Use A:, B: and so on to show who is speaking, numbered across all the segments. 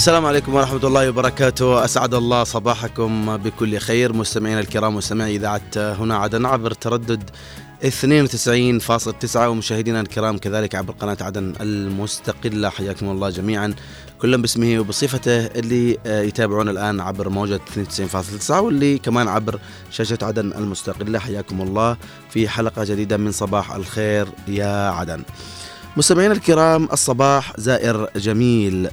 A: السلام عليكم ورحمة الله وبركاته. أسعد الله صباحكم بكل خير. مستمعينا الكرام مستمعي إذاعة هنا عدن عبر تردد 92.9 ومشاهدينا الكرام كذلك عبر قناة عدن المستقلة. حياكم الله جميعا. كل باسمه وبصفته اللي آه، يتابعون الآن عبر موجة 92.9 واللي كمان عبر شاشة عدن المستقلة. حياكم الله في حلقة جديدة من صباح الخير يا عدن. مستمعينا الكرام الصباح زائر جميل.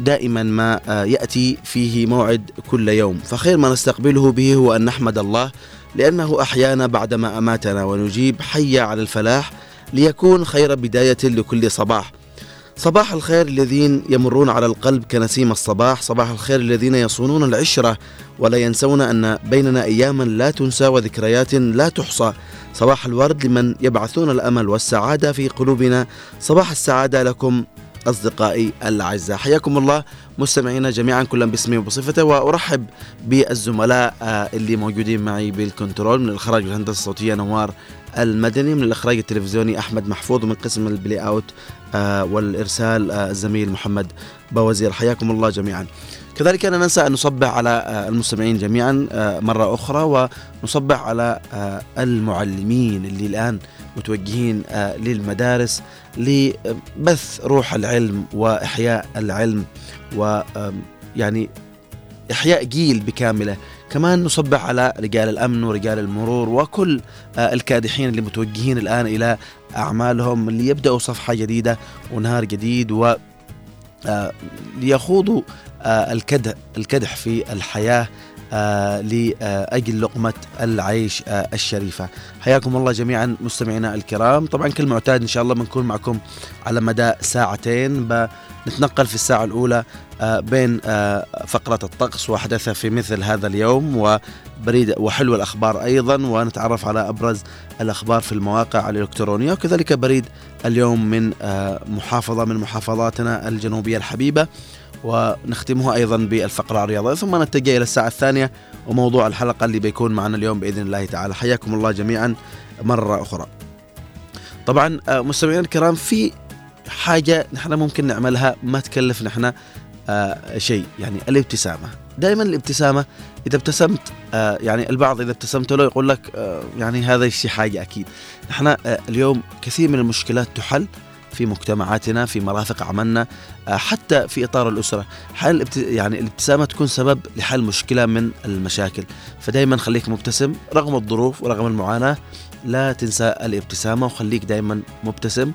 A: دائما ما آه، يأتي فيه موعد كل يوم. فخير ما نستقبله به هو أن نحمد الله لأنه أحيانا بعدما أماتنا ونجيب حي على الفلاح ليكون خير بداية لكل صباح. صباح الخير الذين يمرون على القلب كنسيم الصباح. صباح الخير الذين يصونون العشرة ولا ينسون أن بيننا اياما لا تنسى وذكريات لا تحصى. صباح الورد لمن يبعثون الأمل والسعادة في قلوبنا. صباح السعادة لكم. أصدقائي الأعزاء. حياكم الله مستمعينا جميعا كلا باسمي وبصفته وأرحب بالزملاء اللي موجودين معي بالكنترول من الإخراج والهندسة الصوتية نوار المدني من الإخراج التلفزيوني أحمد محفوظ ومن قسم ال play out والإرسال آه، الزميل محمد بوزير. حياكم الله جميعا. كذلك لا ننسى أن نصبح على المستمعين جميعا مرة أخرى ونصبح على المعلمين اللي الآن متوجهين للمدارس لبث روح العلم وإحياء العلم و يعني إحياء جيل بكامله. كمان نصبح على رجال الأمن ورجال المرور وكل آه، الكادحين اللي متوجهين الآن إلى أعمالهم اللي يبدأوا صفحة جديدة ونهار جديد و آه، ليخوضوا آه، الكدح الكدح في الحياة لأجل لقمة العيش الشريفة. حياكم الله جميعا مستمعينا الكرام. طبعا كل معتاد إن شاء الله بنكون معكم على مدى ساعتين. نتنقل في الساعة الأولى آه، بين فقرة الطقس وحدث في مثل هذا اليوم وبريد وحلو الأخبار أيضا ونتعرف على أبرز الأخبار في المواقع الإلكترونية. وكذلك بريد اليوم من محافظة من محافظاتنا الجنوبية الحبيبة ونختمها أيضا بالفقرة الرياضية. ثم نتجه إلى الساعة الثانية وموضوع الحلقة اللي بيكون معنا اليوم بإذن الله تعالى. حياكم الله جميعا مرة أخرى. طبعا آه، مستمعينا الكرام في حاجة نحن ممكن نعملها ما تكلف نحن آه شيء. يعني الابتسامة. دائما الابتسامة إذا ابتسمت آه يعني البعض إذا ابتسمت له يقول لك آه يعني هذا الشيء حاجة أكيد. نحن آه اليوم كثير من المشكلات تحل في مجتمعاتنا في مرافق عملنا آه، حتى في إطار الأسرة. حل يعني الابتسامة تكون سبب لحل مشكلة من المشاكل. فدائما خليك مبتسم رغم الظروف ورغم المعاناة لا تنسى الابتسامة وخليك دائما مبتسم.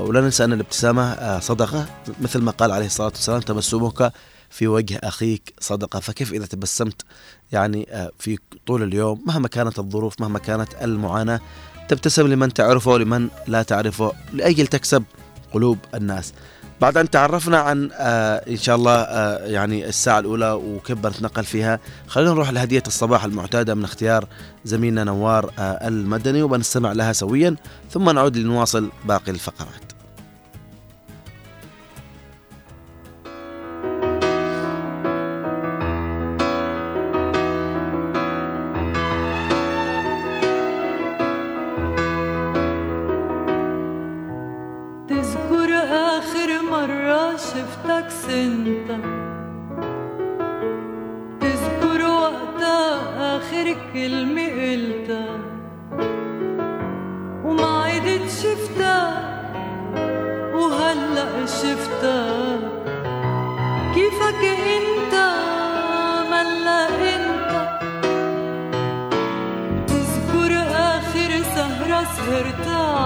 A: ولا ننسى أن الابتسامة آه صدقة. مثل ما قال عليه الصلاة والسلام تبسمك في وجه أخيك صدقة. فكيف إذا تبسمت؟ يعني آه في طول اليوم مهما كانت الظروف مهما كانت المعاناة تبتسم لمن تعرفه ولمن لا تعرفه لأجل تكسب قلوب الناس. بعد أن تعرفنا عن آه إن شاء الله آه يعني الساعة الأولى وكيف بنتنقل فيها خلينا نروح لهدية الصباح المعتادة من اختيار زميلنا نوار آه المدني وبنستمع لها سويا ثم نعود لنواصل باقي الفقرات.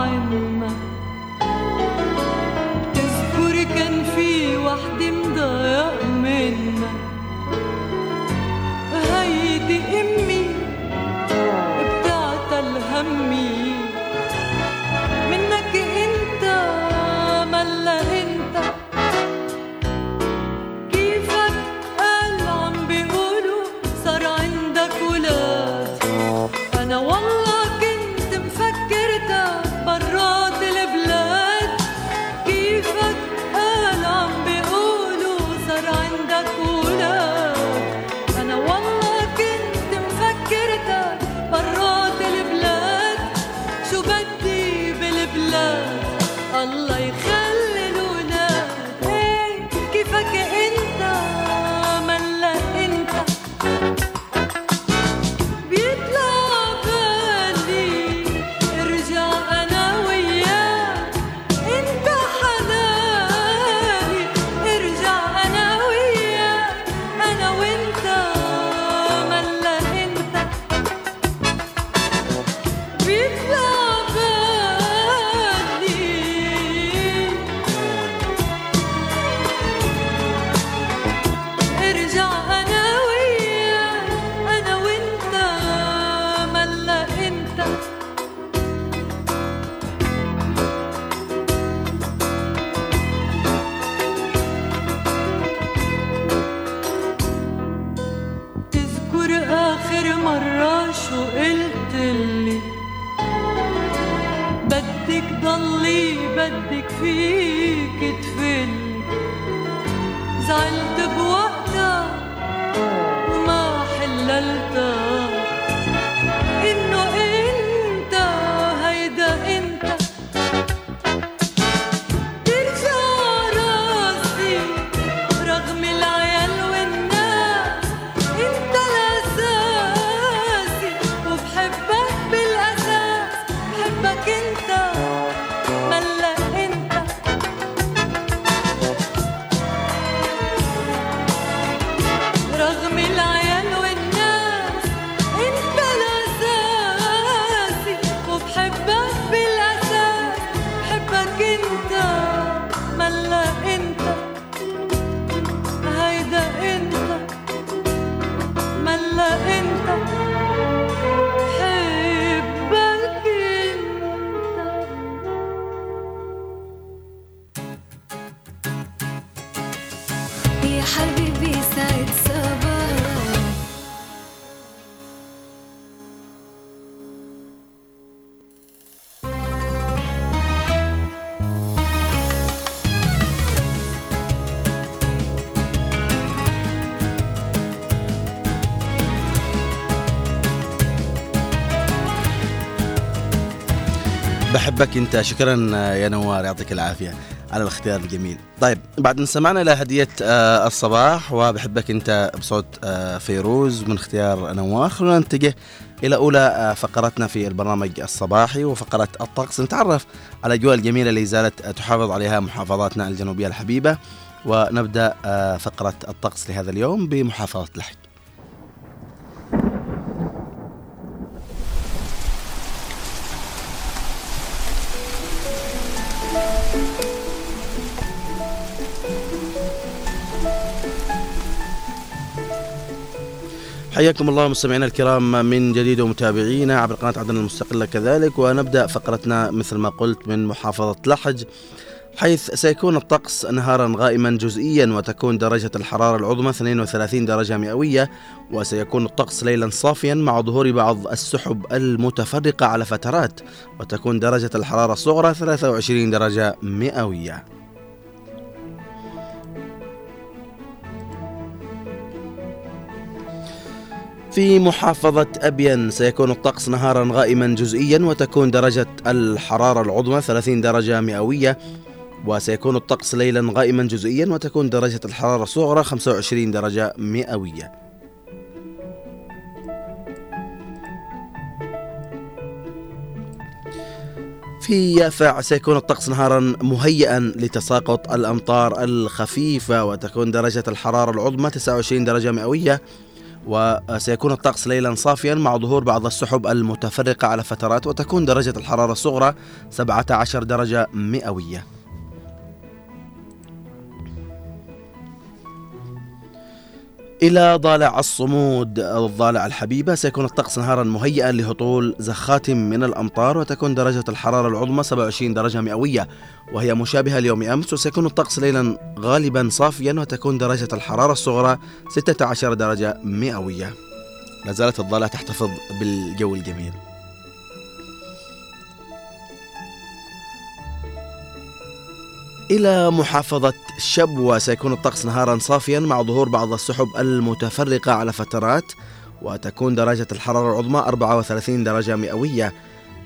B: عندك
A: بحبك انت. شكرا يا نوار يعطيك العافية على الاختيار الجميل. طيب بعد ما سمعنا إلى آه، الصباح وبحبك انت بصوت آه، فيروز من اختيار نوار خلونا نتجه إلى أولى آه، فقرتنا في البرنامج الصباحي وفقرة الطقس. نتعرف على الاجواء الجميلة اللي زالت تحافظ عليها محافظاتنا الجنوبية الحبيبة ونبدأ فقرة الطقس لهذا اليوم بمحافظة لحج حياكم الله مستمعينا الكرام من جديد ومتابعينا عبر قناة عدن المستقلة كذلك ونبدأ فقرتنا مثل ما قلت من محافظة لحج حيث سيكون الطقس نهارا غائما جزئيا وتكون درجة الحرارة العظمى 32 درجة مئوية وسيكون الطقس ليلا صافيا مع ظهور بعض السحب المتفرقة على فترات وتكون درجة الحرارة الصغرى 23 درجة مئوية. في محافظة أبين. سيكون الطقس نهارا غائما جزئيا وتكون درجة الحرارة العظمى 30 درجة مئوية. وسيكون الطقس ليلا غائما جزئيا وتكون درجة الحرارة الصغرى 25 درجة مئوية. في يافع سيكون الطقس نهارا مهيئا لتساقط الأمطار الخفيفة وتكون درجة الحرارة العظمى 29 درجة مئوية. وسيكون الطقس ليلا صافيا مع ظهور بعض السحب المتفرقة على فترات وتكون درجة الحرارة الصغرى 17 درجة مئوية. إلى ضالع الصمود. الضالع الحبيبة سيكون الطقس نهارا مهيئا لهطول زخات من الأمطار وتكون درجة الحرارة العظمى 27 درجة مئوية. وهي مشابهة ليوم أمس وسيكون الطقس ليلا غالبا صافيا وتكون درجة الحرارة الصغرى 16 درجة مئوية. لا زالت الضالع تحتفظ بالجو الجميل. إلى محافظة شبوة. سيكون الطقس نهارا صافيا مع ظهور بعض السحب المتفرقة على فترات وتكون درجة الحرارة العظمى 34 درجة مئوية.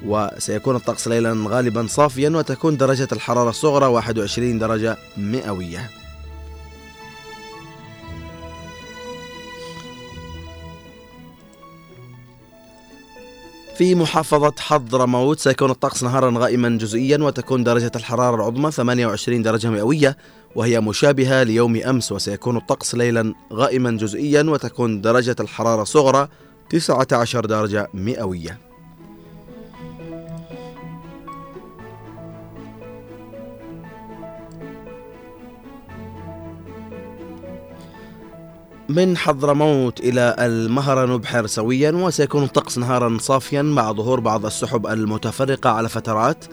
A: وسيكون الطقس ليلا غالبا صافيا وتكون درجة الحرارة الصغرى 21 درجة مئوية. في محافظة حضرموت سيكون الطقس نهارا غائما جزئيا وتكون درجة الحرارة العظمى 28 درجة مئوية وهي مشابهة ليوم أمس وسيكون الطقس ليلا غائما جزئيا وتكون درجة الحرارة الصغرى 19 درجة مئوية. من حضرموت إلى المهرة نبحر سويا وسيكون الطقس نهارا صافيا مع ظهور بعض السحب المتفرقة على فترات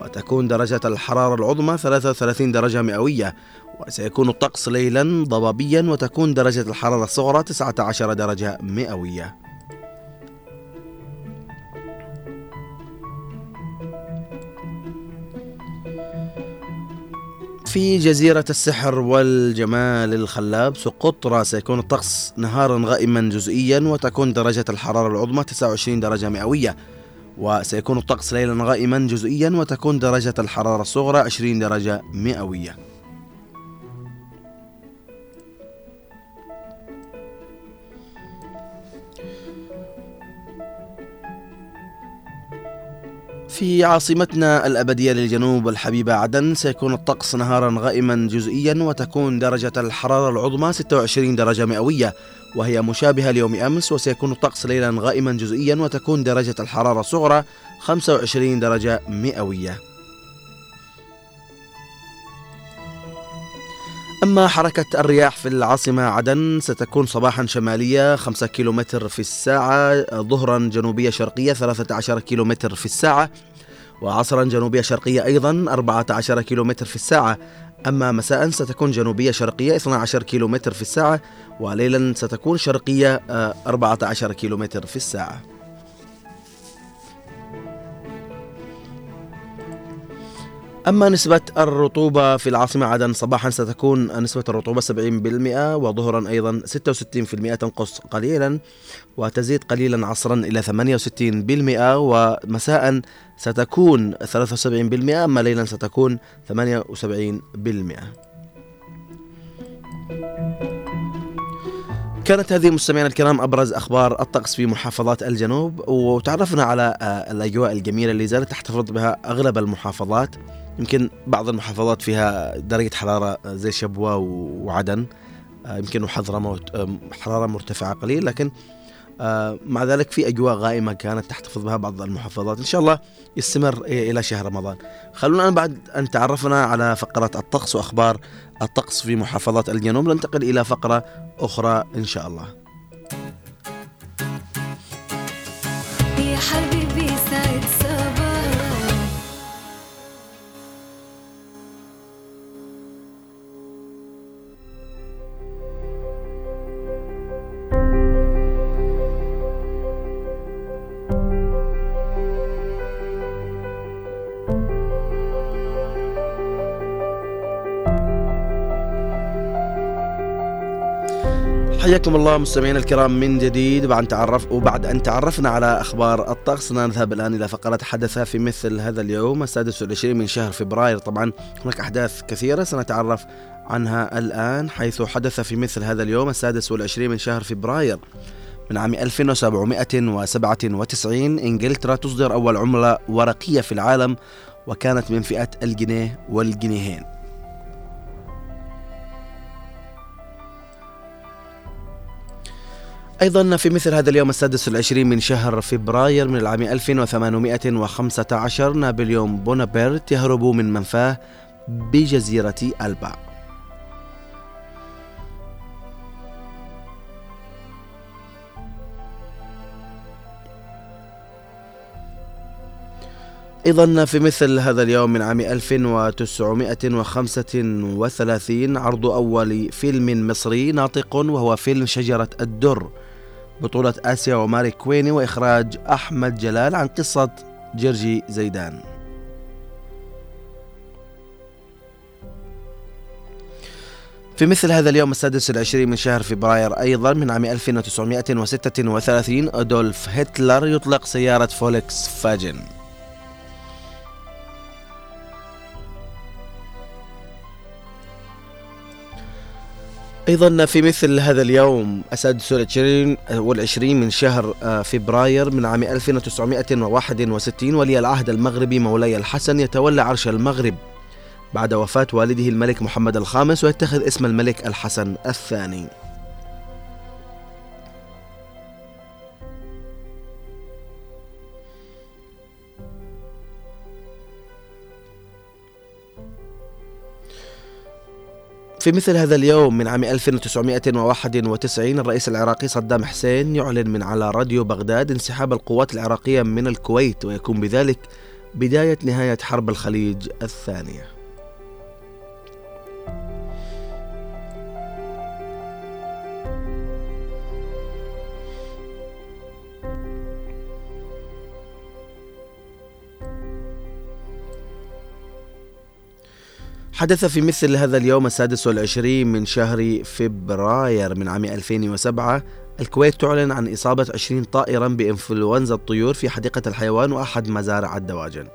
A: وتكون درجة الحرارة العظمى 33 درجة مئوية وسيكون الطقس ليلا ضبابيا وتكون درجة الحرارة الصغرى 19 درجة مئوية. في جزيرة السحر والجمال الخلاب سقطرى سيكون الطقس نهارا غائما جزئيا وتكون درجة الحرارة العظمى 29 درجة مئوية. وسيكون الطقس ليلا غائما جزئيا وتكون درجة الحرارة الصغرى 20 درجة مئوية. في عاصمتنا الأبدية للجنوب الحبيبة عدن سيكون الطقس نهارا غائما جزئيا وتكون درجة الحرارة العظمى 26 درجة مئوية وهي مشابهة ليوم أمس وسيكون الطقس ليلا غائما جزئيا وتكون درجة الحرارة الصغرى 25 درجة مئوية. أما حركة الرياح في العاصمة عدن ستكون صباحا شمالية 5 كيلومتر في الساعة ظهرا جنوبية شرقية 13 كيلومتر في الساعة وعصرا جنوبية شرقية أيضا 14 كيلومتر في الساعة. أما مساء ستكون جنوبية شرقية 12 كيلومتر في الساعة وليلا ستكون شرقية 14 كيلومتر في الساعة. أما نسبة الرطوبة في العاصمة عدن صباحا ستكون نسبة الرطوبة 70% وظهرا أيضا 66% تنقص قليلا وتزيد قليلا عصرا إلى 68% ومساء ستكون 73% أما ليلا ستكون 78% كانت هذه مستمعينا الكرام أبرز أخبار الطقس في محافظات الجنوب وتعرفنا على الأجواء الجميلة اللي زالت تحتفظ بها أغلب المحافظات. يمكن بعض المحافظات فيها درجة حرارة زي شبوة وعدن. آه، يمكن وحضرموت آه، حرارة مرتفعة قليل لكن آه، مع ذلك في أجواء غائمة كانت تحتفظ بها بعض المحافظات. إن شاء الله يستمر إلى شهر رمضان. خلونا بعد أن تعرفنا على فقرة الطقس وأخبار الطقس في محافظات الجنوب. ننتقل إلى فقرة أخرى إن شاء الله. حياكم الله مستمعينا الكرام من جديد بعد تعرف وبعد أن تعرفنا على أخبار الطقس نذهب الآن إلى فقره حدث في مثل هذا اليوم السادس والعشرين من شهر فبراير. طبعا هناك أحداث كثيرة سنتعرف عنها الآن حيث حدث في مثل هذا اليوم السادس والعشرين من شهر فبراير. من عام 1797 إنجلترا تصدر أول عملة ورقية في العالم وكانت من فئة الجنيه والجنيهين. أيضا في مثل هذا اليوم السادس والعشرين من شهر فبراير من العام 1815 نابليون بونابرت يهرب من منفاه بجزيرة ألبا. أيضا في مثل هذا اليوم من عام 1935 عرض أول فيلم مصري ناطق وهو فيلم شجرة الدر. بطولة آسيا وماري كويني وإخراج أحمد جلال عن قصة جرجي زيدان. في مثل هذا اليوم السادس والعشرين من شهر فبراير أيضا من عام 1936 أدولف هتلر يطلق سيارة فولكس فاجن. أيضا في مثل هذا اليوم السادس والعشرين والعشرين من شهر آه، فبراير من عام 1961 ولي العهد المغربي مولاي الحسن يتولى عرش المغرب بعد وفاة والده الملك محمد الخامس ويتخذ اسم الملك الحسن الثاني. في مثل هذا اليوم من عام 1991 الرئيس العراقي صدام حسين يعلن من على راديو بغداد انسحاب القوات العراقية من الكويت ويكون بذلك بداية نهاية حرب الخليج الثانية. حدث في مثل هذا اليوم السادس والعشرين من شهر فبراير من عام 2007 الكويت تعلن عن إصابة 20 طائرا بإنفلونزا الطيور في حديقة الحيوان وأحد مزارع الدواجن.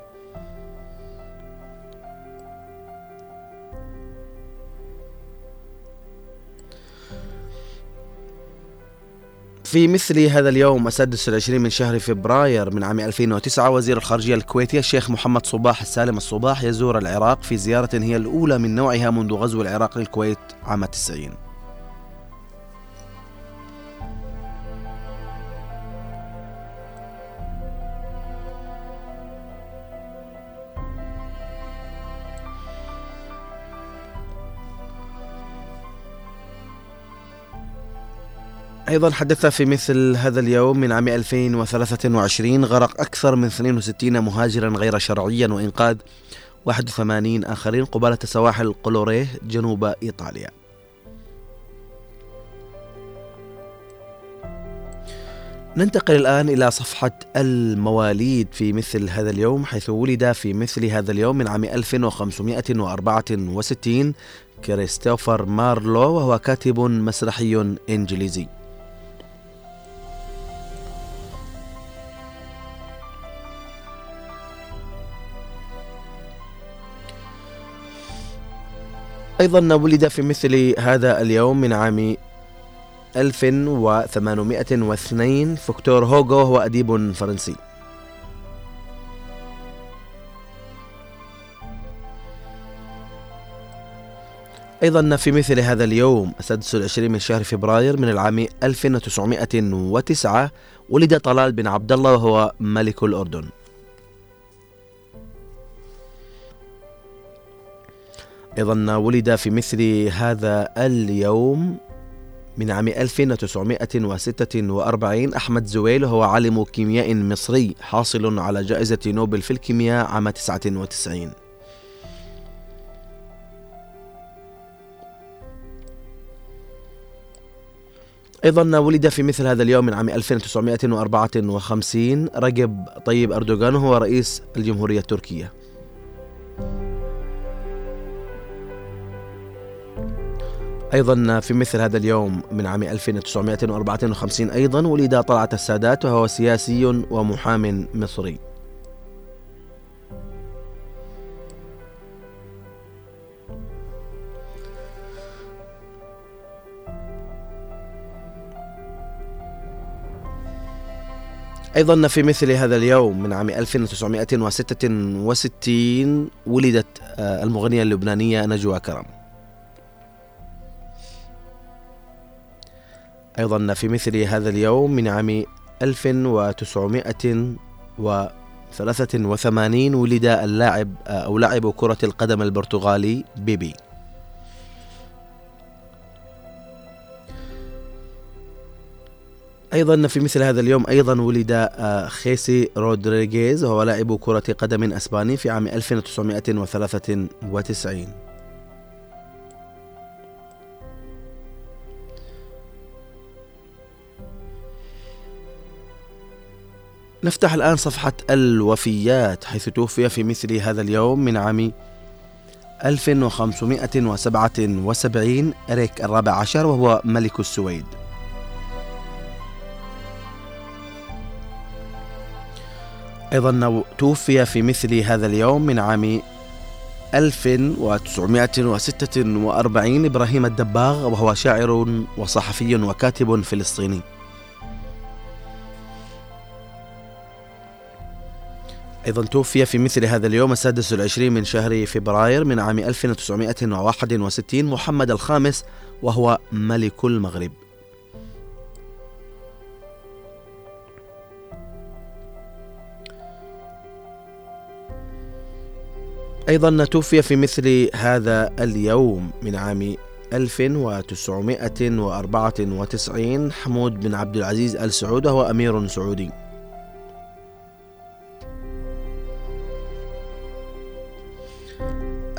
A: في مثل هذا اليوم السادس والعشرين من شهر فبراير من عام 2009 وزير الخارجية الكويتي الشيخ محمد صباح السالم الصباح يزور العراق في زيارة هي الأولى من نوعها منذ غزو العراق للكويت عام 90 أيضا حدث في مثل هذا اليوم من عام 2023 غرق أكثر من 62 مهاجرا غير شرعيا وإنقاذ 81 آخرين قبالة سواحل قلوريه جنوب إيطاليا. ننتقل الآن إلى صفحة المواليد في مثل هذا اليوم حيث ولد في مثل هذا اليوم من عام 1564 كريستوفر مارلو وهو كاتب مسرحي إنجليزي. أيضا ولد في مثل هذا اليوم من عام 1802 فيكتور هوغو وهو أديب فرنسي. أيضا في مثل هذا اليوم السادس والعشرين من شهر فبراير من العام 1909 ولد طلال بن عبد الله وهو ملك الأردن. أيضا ولد في مثل هذا اليوم من عام 1946 أحمد زويل وهو عالم كيمياء مصري حاصل على جائزة نوبل في الكيمياء عام 99 أيضا ولد في مثل هذا اليوم من عام 1954 رجب طيب أردوغان وهو رئيس الجمهورية التركية. أيضا في مثل هذا اليوم من عام 1954 أيضا ولد طلعت السادات وهو سياسي ومحام مصري. أيضا في مثل هذا اليوم من عام 1966 ولدت آه، المغنية اللبنانية نجوى كرم. أيضا في مثل هذا اليوم من عام 1983 ولد اللاعب أو لاعب كرة القدم البرتغالي بيبي. أيضا في مثل هذا اليوم أيضا ولد آه، خيسي رودريغيز وهو لاعب كرة قدم أسباني في عام 1993 نفتح الآن صفحة الوفيات حيث توفي في مثل هذا اليوم من عام 1577 إريك الرابع عشر وهو ملك السويد. أيضا توفي في مثل هذا اليوم من عام 1946 إبراهيم الدباغ وهو شاعر وصحفي وكاتب فلسطيني. أيضا توفي في مثل هذا اليوم السادس والعشرين من شهر فبراير من عام 1961 محمد الخامس وهو ملك المغرب. أيضا توفي في مثل هذا اليوم من عام 1994 حمود بن عبد العزيز آل سعود وهو أمير سعودي.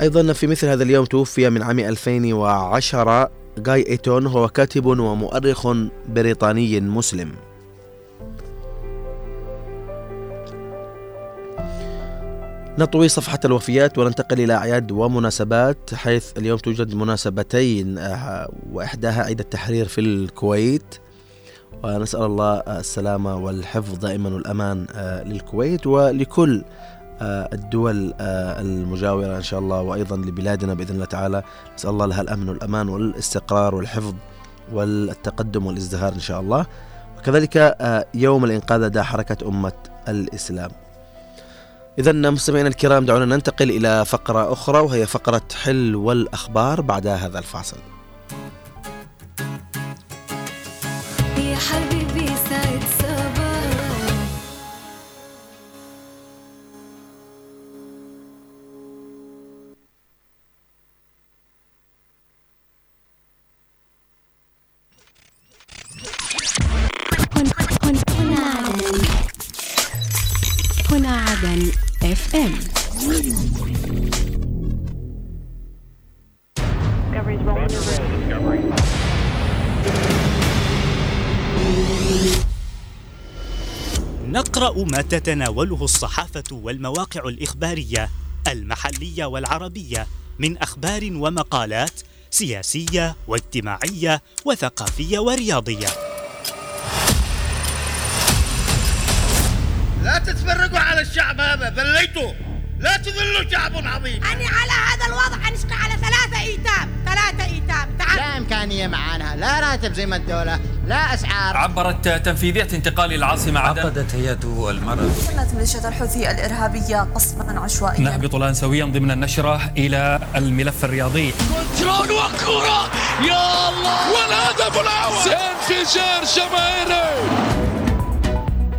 A: أيضا في مثل هذا اليوم توفي من عام 2010 جاي إيتون هو كاتب ومؤرخ بريطاني مسلم. نطوي صفحة الوفيات وننتقل إلى أعياد ومناسبات حيث اليوم توجد مناسبتين آه، وإحداها عيد التحرير في الكويت. ونسأل الله السلامة والحفظ دائما والأمان آه، للكويت ولكل الدول آه، المجاورة إن شاء الله وأيضا لبلادنا بإذن الله تعالى. نسأل الله لها الأمن والأمان والاستقرار والحفظ والتقدم والازدهار إن شاء الله. وكذلك آه، يوم الإنقاذ لدى حركة أمة الإسلام. إذا مستمعينا الكرام دعونا ننتقل إلى فقرة أخرى وهي فقرة حل والأخبار بعد هذا الفاصل.
C: اف ام
D: نقرأ ما تتناوله الصحافة والمواقع الإخبارية المحلية والعربية من أخبار ومقالات سياسية واجتماعية وثقافية ورياضية.
E: لا تتفرقوا على الشعب هذا ذليتوا لا تذلوا شعب عظيم.
F: أنا على هذا الوضع أنشقى على ثلاثة إيتام ثلاثة إيتام. تعال.
G: لا إمكانية معانا لا راتب زي ما الدولة لا أسعار.
H: عبرت تنفيذية انتقال العاصمة عدن.
I: عقدت هيئة المرأة.
J: كانت ميليشيا الحوثي الإرهابية قصفا عشوائيا.
H: نهبط الآن سويا ضمن النشرة إلى الملف الرياضي.
E: كنترول وكرة يا الله! والهدف الأول! انفجار جماهيري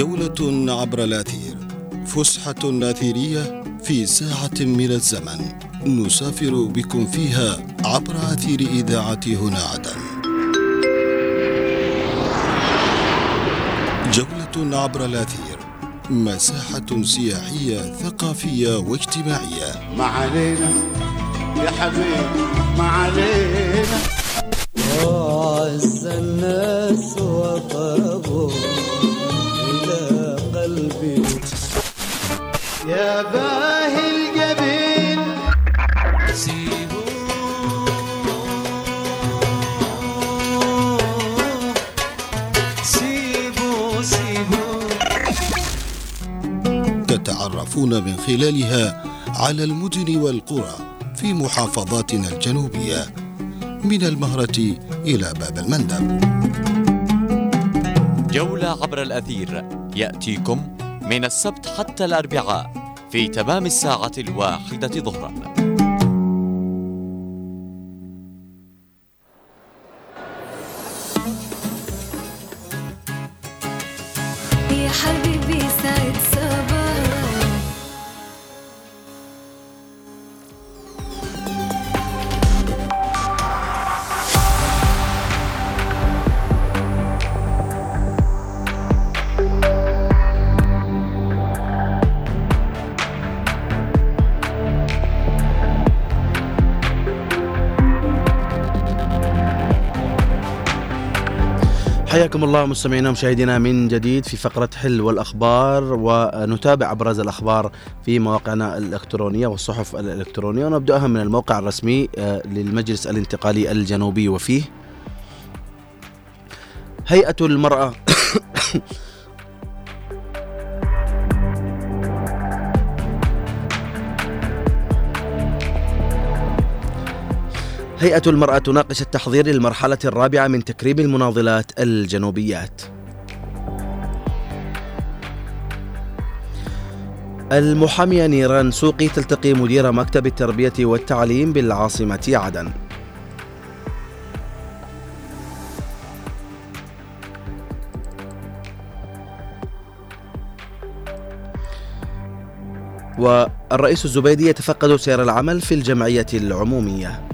K: جولة عبر الأثير فسحة أثيرية في ساعة من الزمن. نسافر بكم فيها عبر أثير إذاعة هنا عدن. جولة عبر الأثير مساحة سياحية ثقافية واجتماعية.
E: ما علينا يا حبيبي ما علينا.
B: وعز الناس وقربوا
E: يا باهي الجبين.
K: تتعرفون من خلالها على المدن والقرى في محافظاتنا الجنوبية من المهرة إلى باب المندب.
L: جولة عبر الأثير. يأتيكم من السبت حتى الأربعاء في تمام الساعة الواحدة ظهرا.
A: الله مستمعينا ومشاهدينا من جديد في فقرة حل والأخبار ونتابع أبرز الأخبار في مواقعنا الإلكترونية والصحف الإلكترونية ونبدأها من الموقع الرسمي آه، للمجلس الانتقالي الجنوبي. وفيه هيئة المرأة هيئة المرأة تناقش التحضير للمرحلة الرابعة من تكريم المناضلات الجنوبيات. المحامية نيران سوقي تلتقي مدير مكتب التربية والتعليم بالعاصمة عدن. والرئيس الزبيدي يتفقد سير العمل في الجمعية العمومية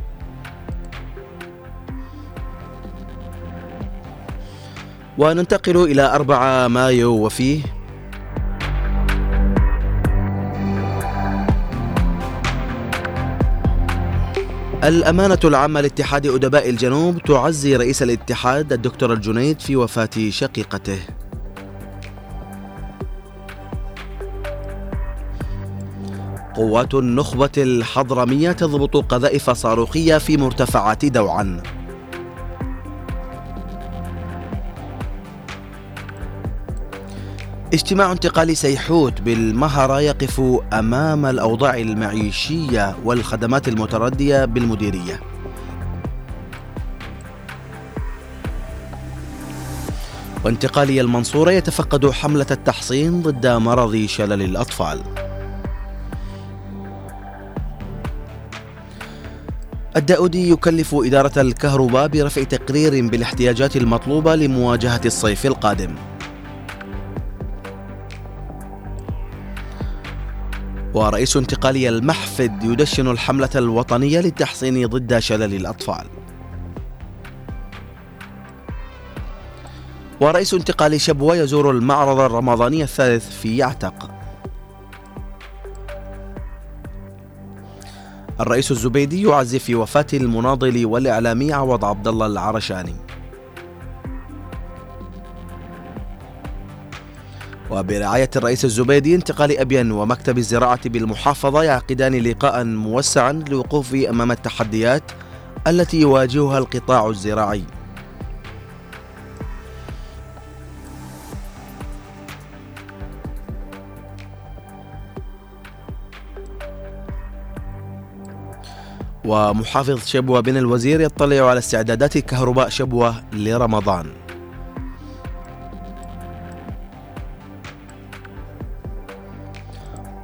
A: وننتقل إلى 4 مايو وفيه الأمانة العامة لاتحاد أدباء الجنوب تعزي رئيس الاتحاد الدكتور الجنيد في وفاة شقيقته. قوات النخبة الحضرمية تضبط قذائف صاروخية في مرتفعات دوعا. اجتماع انتقالي سيحوت بالمهرة يقف أمام الأوضاع المعيشية والخدمات المتردية بالمديرية. وانتقالي المنصورة يتفقد حملة التحصين ضد مرض شلل الأطفال. الداودي يكلف إدارة الكهرباء برفع تقرير بالاحتياجات المطلوبة لمواجهة الصيف القادم. ورئيس انتقالي المحفد يدشن الحملة الوطنية للتحصين ضد شلل الأطفال. ورئيس انتقالي شبوة يزور المعرض الرمضاني الثالث في يعتق. الرئيس الزبيدي يعزي في وفاة المناضل والإعلامي عوض عبد الله العرشاني. وبرعاية الرئيس الزبيدي انتقال أبين ومكتب الزراعة بالمحافظة يعقدان لقاء موسعا للوقوف أمام التحديات التي يواجهها القطاع الزراعي. ومحافظ شبوة بن الوزير يطلع على استعدادات كهرباء شبوة لرمضان.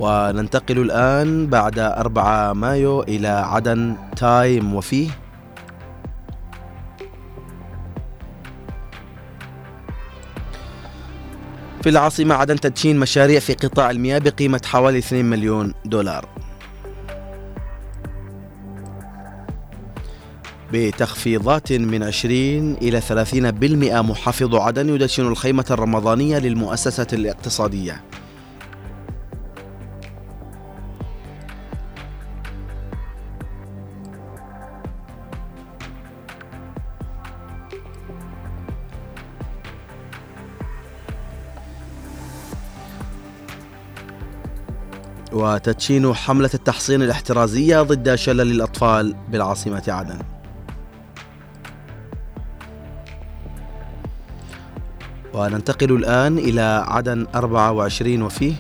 A: وننتقل الآن بعد 4 مايو إلى عدن تايم. وفيه في العاصمة عدن تدشين مشاريع في قطاع المياه بقيمة حوالي 2 مليون دولار. بتخفيضات من 20 إلى 30% محافظ عدن يدشن الخيمة الرمضانية للمؤسسة الاقتصادية. وتدشين حملة التحصين الاحترازية ضد شلل الأطفال بالعاصمة عدن. وننتقل الآن إلى عدن 24 وفيه.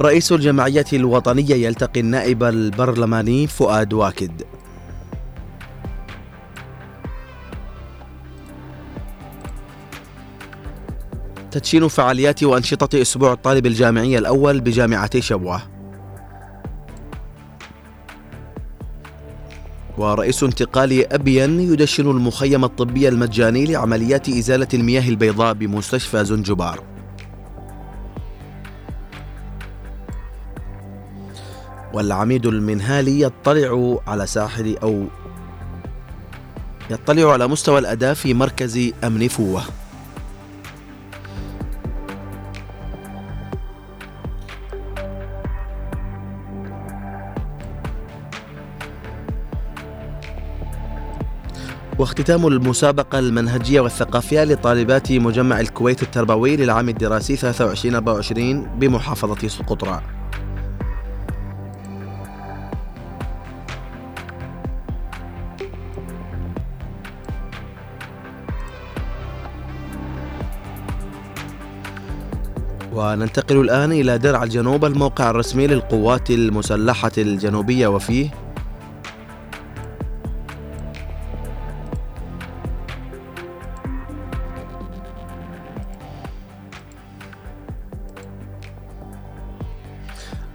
A: رئيس الجمعية الوطنية يلتقي النائب البرلماني فؤاد واكد. تدشين فعاليات وأنشطة أسبوع الطالب الجامعي الأول بجامعتي شبوة. ورئيس انتقال أبين يدشن المخيم الطبي المجاني لعمليات إزالة المياه البيضاء بمستشفى زنجبار. والعميد المنهالي يطلع على ساحل أو يطلع على مستوى الأداء في مركز أمن فوة. واختتام المسابقة المنهجية والثقافية لطالبات مجمع الكويت التربوي للعام الدراسي 23-24 بمحافظة سقطرى وننتقل الآن إلى درع الجنوب الموقع الرسمي للقوات المسلحة الجنوبية وفيه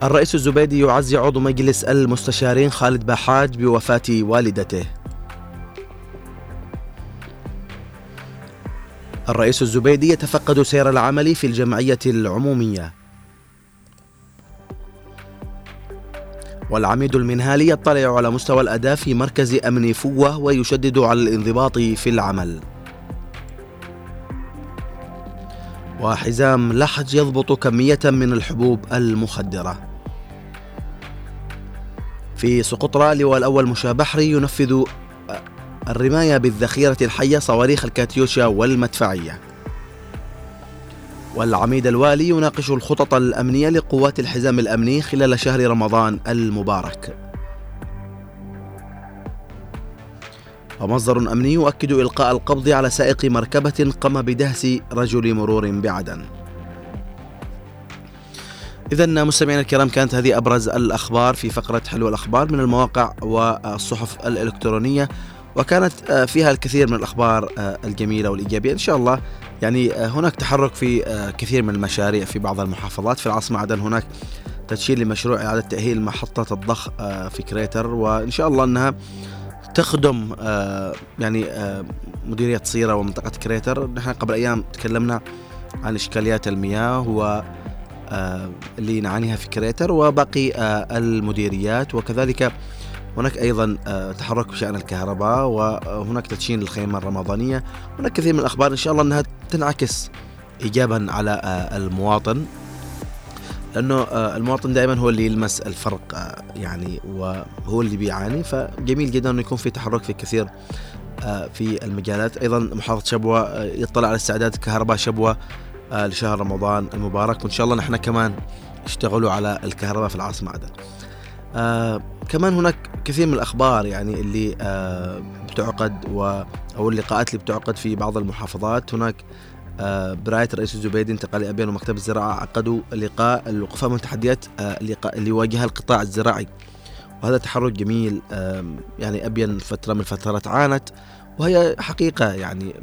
A: الرئيس الزبيدي يعزي عضو مجلس المستشارين خالد بحاج بوفاة والدته. الرئيس الزبيدي يتفقد سير العمل في الجمعية العمومية. والعميد المنهالي يطلع على مستوى الأداء في مركز أمن فوة ويشدد على الانضباط في العمل. وحزام لحج يضبط كمية من الحبوب المخدرة. في سقطرى لواء الأول مشا بحري ينفذ الرماية بالذخيرة الحية صواريخ الكاتيوشا والمدفعية. والعميد الوالي يناقش الخطط الأمنية لقوات الحزام الأمني خلال شهر رمضان المبارك. ومصدر أمني يؤكد إلقاء القبض على سائق مركبة قام بدهس رجل مرور بعدن إذا مستمعينا الكرام كانت هذه أبرز الأخبار في فقرة حلو الأخبار من المواقع والصحف الإلكترونية وكانت فيها الكثير من الأخبار الجميلة والإيجابية. إن شاء الله يعني هناك تحرك في كثير من المشاريع في بعض المحافظات. في العاصمة عدن هناك تدشين لمشروع إعادة تأهيل محطة الضخ في كريتر. وإن شاء الله أنها تخدم يعني مديرية صيرة ومنطقة كريتر. نحن قبل أيام تكلمنا عن إشكاليات المياه و اللي نعانيها في كريتر وباقي المديريات. وكذلك هناك أيضا تحرك بشأن الكهرباء وهناك تدشين الخيمه الرمضانية. هناك كثير من الأخبار إن شاء الله إنها تنعكس ايجابا على المواطن لأنه المواطن دائما هو اللي يلمس الفرق يعني وهو اللي بيعاني. فجميل جدا إنه يكون في تحرك في كثير في المجالات. أيضا محافظة شبوة يطلع على استعداد كهرباء شبوة لشهر رمضان المبارك. وإن شاء الله نحن كمان اشتغلوا على الكهرباء في العاصمة عدن. آه كمان هناك كثير من الأخبار يعني اللي آه بتعقد و أو اللقاءات اللي بتعقد في بعض المحافظات. هناك آه برعاية الرئيس الزبيدي انتقال ابين ومكتب الزراعة عقدوا لقاء الوقوف امام تحديات آه اللي يواجهها القطاع الزراعي. وهذا تحرك جميل آه يعني ابين فترة من الفترات عانت. وهي حقيقة يعني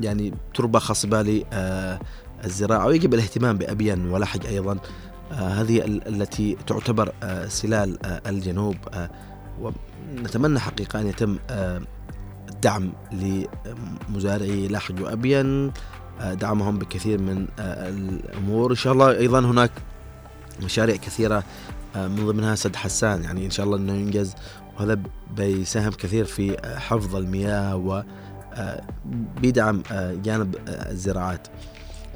A: يعني تربة خصبه آه الزراعة ويجب الاهتمام بأبين ولحج أيضا. آه هذه التي تعتبر آه سلال آه الجنوب. ونتمنى حقيقة أن يتم الدعم لمزارعي لحج وأبين دعمهم بكثير من الأمور. إن شاء الله أيضا هناك مشاريع كثيرة من ضمنها سد حسان. يعني إن شاء الله أنه ينجز وهذا بيساهم كثير في حفظ المياه و بيدعم جانب الزراعات.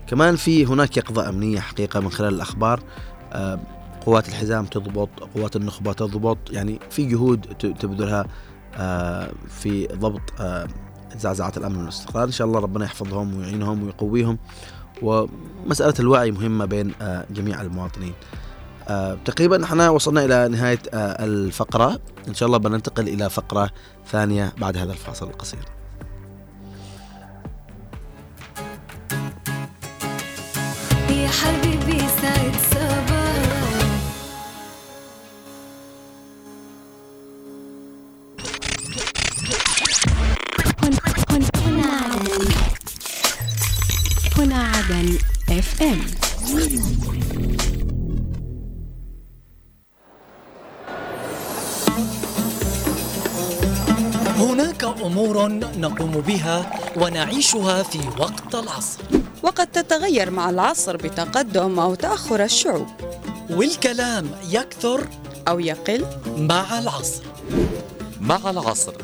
A: كمان في هناك يقظة أمنية حقيقة من خلال الأخبار. قوات الحزام تضبط قوات النخبة تضبط يعني في جهود تبذلها في ضبط زعزعات الأمن والإستقرار. إن شاء الله ربنا يحفظهم ويعينهم ويقويهم. ومسألة الوعي مهمة بين جميع المواطنين. تقريبا إحنا وصلنا إلى نهاية الفقرة. إن شاء الله بننتقل إلى فقرة ثانية بعد هذا الفاصل القصير.
C: اف ام
I: هناك أمور نقوم بها ونعيشها في وقت العصر.
M: وقد تتغير مع العصر بتقدم أو تأخر الشعوب.
I: والكلام يكثر
M: أو يقل
I: مع العصر.
L: مع العصر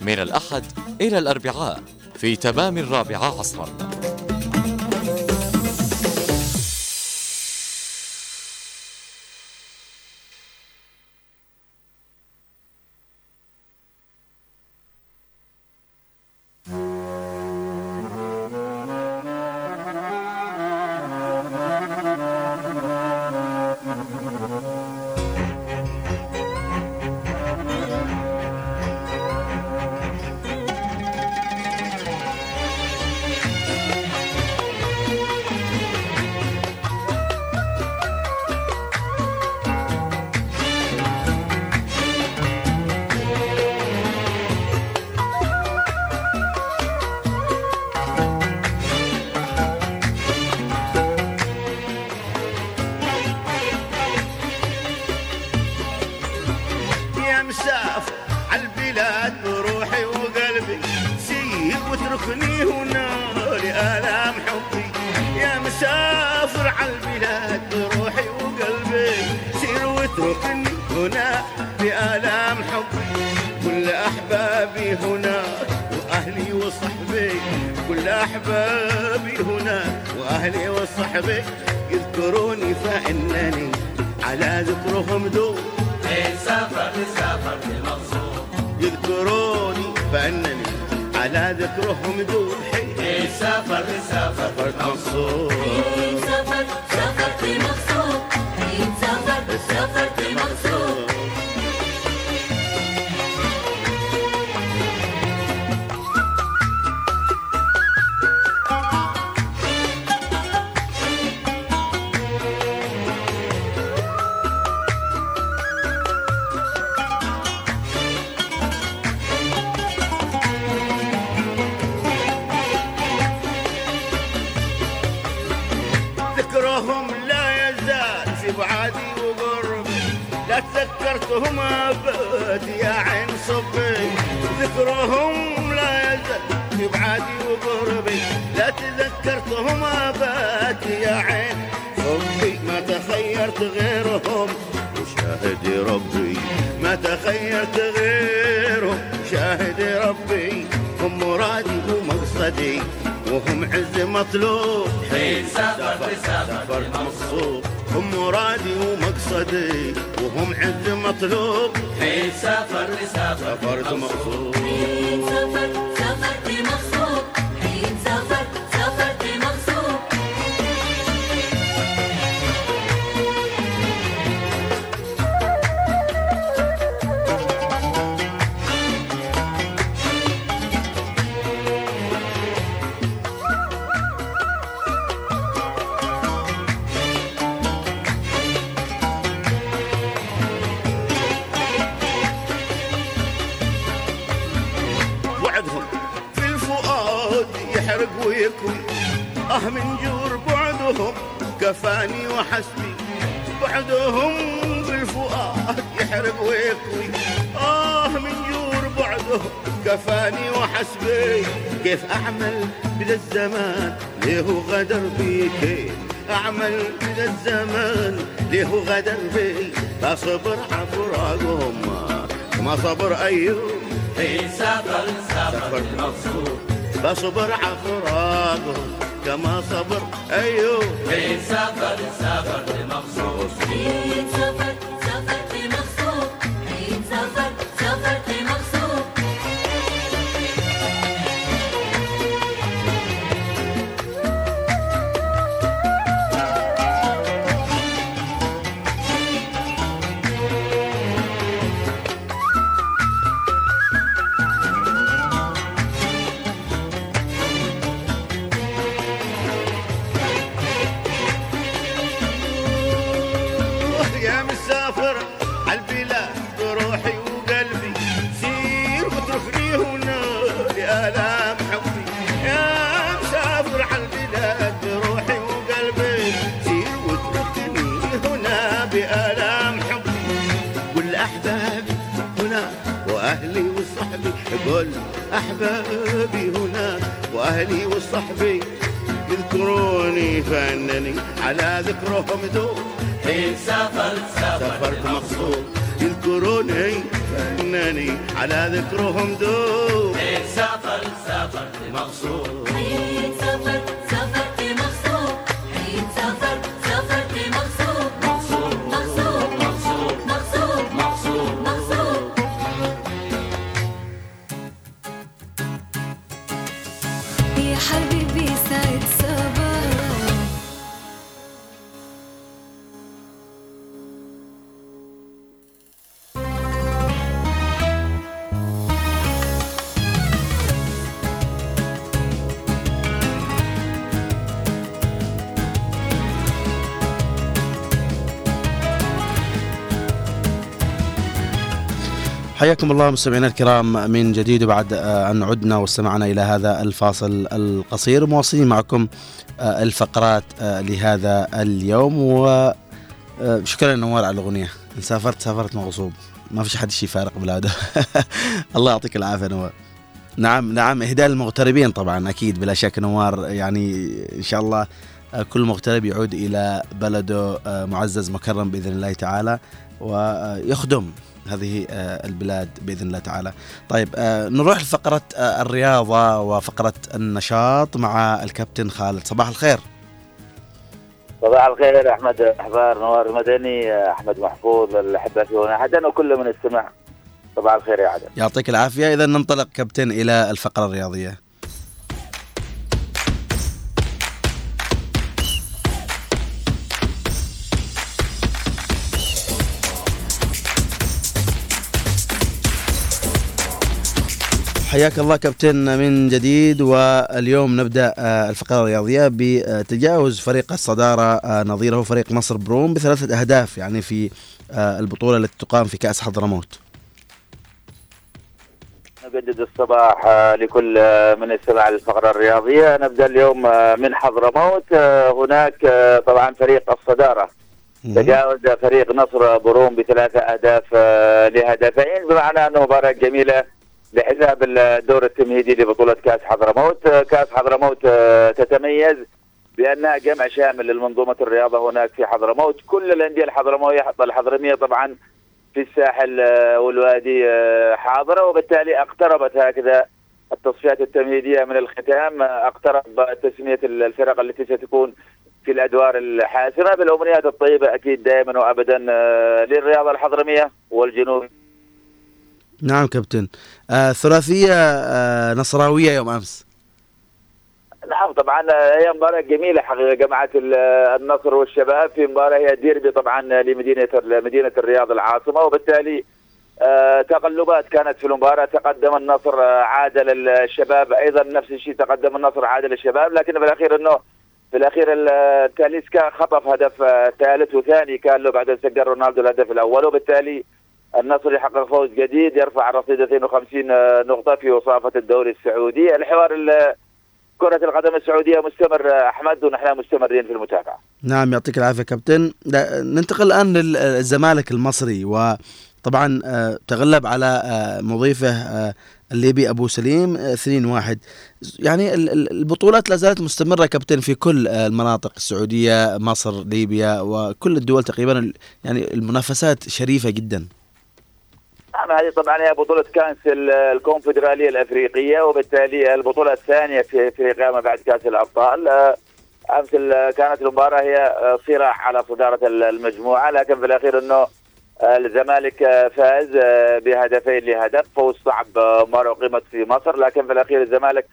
L: من الأحد إلى الأربعاء في تمام الرابعة عصرا.
E: ويكوي أه من جور بعدهم كفاني وحسبي. بعدهم بالفؤاد يحرق ويكوي. أه من جور بعدهم كفاني وحسبي. كيف أعمل بذا الزمان ليه غدر بي؟ كيف أعمل بذا الزمان ليه غدر بي؟ بصبر عفراقهم ما صبر ايوب
B: حين سافرت سافرت مقصود.
E: بصبر عفراقهم كما صبر ايوب
B: حين سافرت سافرت مقصود
N: حين سافر
E: وصحبي قل أحبابي هنا وأهلي وصحبي يذكروني فأنني على ذكرهم دوم.
B: حين سافرت سافرت
E: مقصود. يذكروني فأنني على ذكرهم دوم.
B: حين سافرت سافرت مقصود.
A: حياكم الله مستمعينا الكرام من جديد وبعد آه، أن عدنا واستمعنا إلى هذا الفاصل القصير مواصلين معكم آه، الفقرات آه، لهذا اليوم وشكرا نوار على الأغنية. إن سافرت سافرت مغصوب. ما فيش حد شي فارق بلاده. الله يعطيك العافية نوار. نعم نعم إهداء المغتربين طبعا أكيد بلا شك نوار. يعني إن شاء الله كل مغترب يعود إلى بلده معزز مكرم بإذن الله تعالى ويخدم. هذه آه، البلاد بإذن الله تعالى. طيب آه، نروح لفقرة آه، الرياضة وفقرة النشاط مع الكابتن خالد صباح الخير.
O: صباح الخير أحمد إحبار نوار المدني أحمد محفوظ الاحبه في هنا عدن وكل من استمع صباح الخير يا عدن
A: يعطيك العافية إذا ننطلق كابتن إلى الفقرة الرياضية. حياك الله كابتن من جديد واليوم نبدأ آه، الفقرة الرياضية بتجاوز فريق الصدارة آه، نظيره فريق مصر بروم بثلاثة أهداف يعني في آه، البطولة التي تقام في كأس حضرموت.
O: نجدد الصباح لكل من استمع للفقرة الرياضية. نبدأ اليوم من حضرموت هناك طبعا فريق الصدارة. تجاوز فريق نصر بروم بثلاثة أهداف آه، لهدفين بمعنى أنه مباراة جميلة لحساب الدور التمهيدي لبطولة كأس حضرموت. آه، كأس حضرموت آه، تتميز بأنها جمع شامل للمنظومة الرياضة هناك في حضرموت. كل الأندية الحضرموية الحضرمية طبعا في الساحل آه، والوادي حاضرة وبالتالي اقتربت هكذا التصفيات التمهيدية من الختام. اقترب تسمية الفرق التي ستكون في الأدوار الحاسمة. بالأمنيات الطيبة أكيد دائما وابدا للرياضة الحضرمية والجنوب.
A: نعم كابتن آه ثلاثية آه نصراوية يوم أمس.
O: نعم طبعا هي حقيقة جمعت ال- آه، النصر والشباب في مباراة هي ديربي طبعا لمدينة مدينة الرياض العاصمة وبالتالي آه، تقلبات كانت في المباراة تقدم النصر آه، عادل الشباب أيضا نفس الشيء تقدم النصر عادل الشباب لكن في الأخير إنه في الأخير ال- التاليسكا خطف هدف آه، ثالث وثاني كان له بعد سجل رونالدو الهدف الأول وبالتالي النصر يحقق فوز جديد يرفع رصيد 52 نقطة في وصافة الدوري السعودي. الحوار ال- كرة القدم السعودية مستمر آه، أحمد ونحن مستمرين في المتابعة.
A: نعم يعطيك العافية كابتن. ننتقل الآن للزمالك المصري وطبعا آه، تغلب على آه، مضيفه آه، الليبي أبو سليم آه، 2-1 يعني ال- ال- البطولات لا زالت مستمرة كابتن في كل آه، المناطق السعودية مصر ليبيا وكل الدول تقريبا يعني المنافسات شريفة جدا.
O: نعم هذه طبعا هي بطولة كأس ال- الكونفدرالية الأفريقية وبالتالي البطولة الثانية في أفريقيا ما بعد كأس الأبطال. آه، أمس كانت المباراة هي آه، صراع على صدارة ال- المجموعة لكن في الأخير أنه آه، الزمالك فاز بهدفين لهدف فوز صعب مباراة أقيمت في مصر لكن في الأخير الزمالك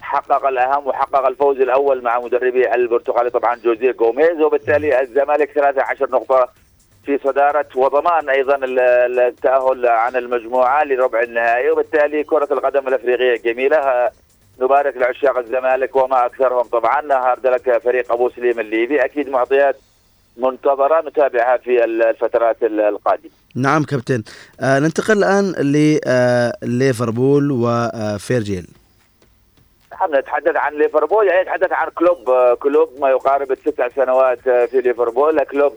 O: حقق الأهم وحقق الفوز الأول مع مدربي البرتغالي طبعا جوزيه جوميز وبالتالي الزمالك 13 نقطة في صدارة وضمان أيضا ال- ال- التأهل عن المجموعة لربع النهائي وبالتالي كرة القدم الأفريقية جميلة. آه، نبارك لعشاق الزمالك وما أكثرهم طبعا. هارد لك فريق أبو سليم الليبي. أكيد معطيات منتظرة نتابعها في ال- الفترات ال- القادمة.
A: نعم كابتن. آه ننتقل الآن لليفربول وفيرجيل
O: نحن نتحدث عن ليفربول يعني نتحدث عن كلوب. آه، كلوب ما يقارب التسع سنوات آه، في ليفربول. كلوب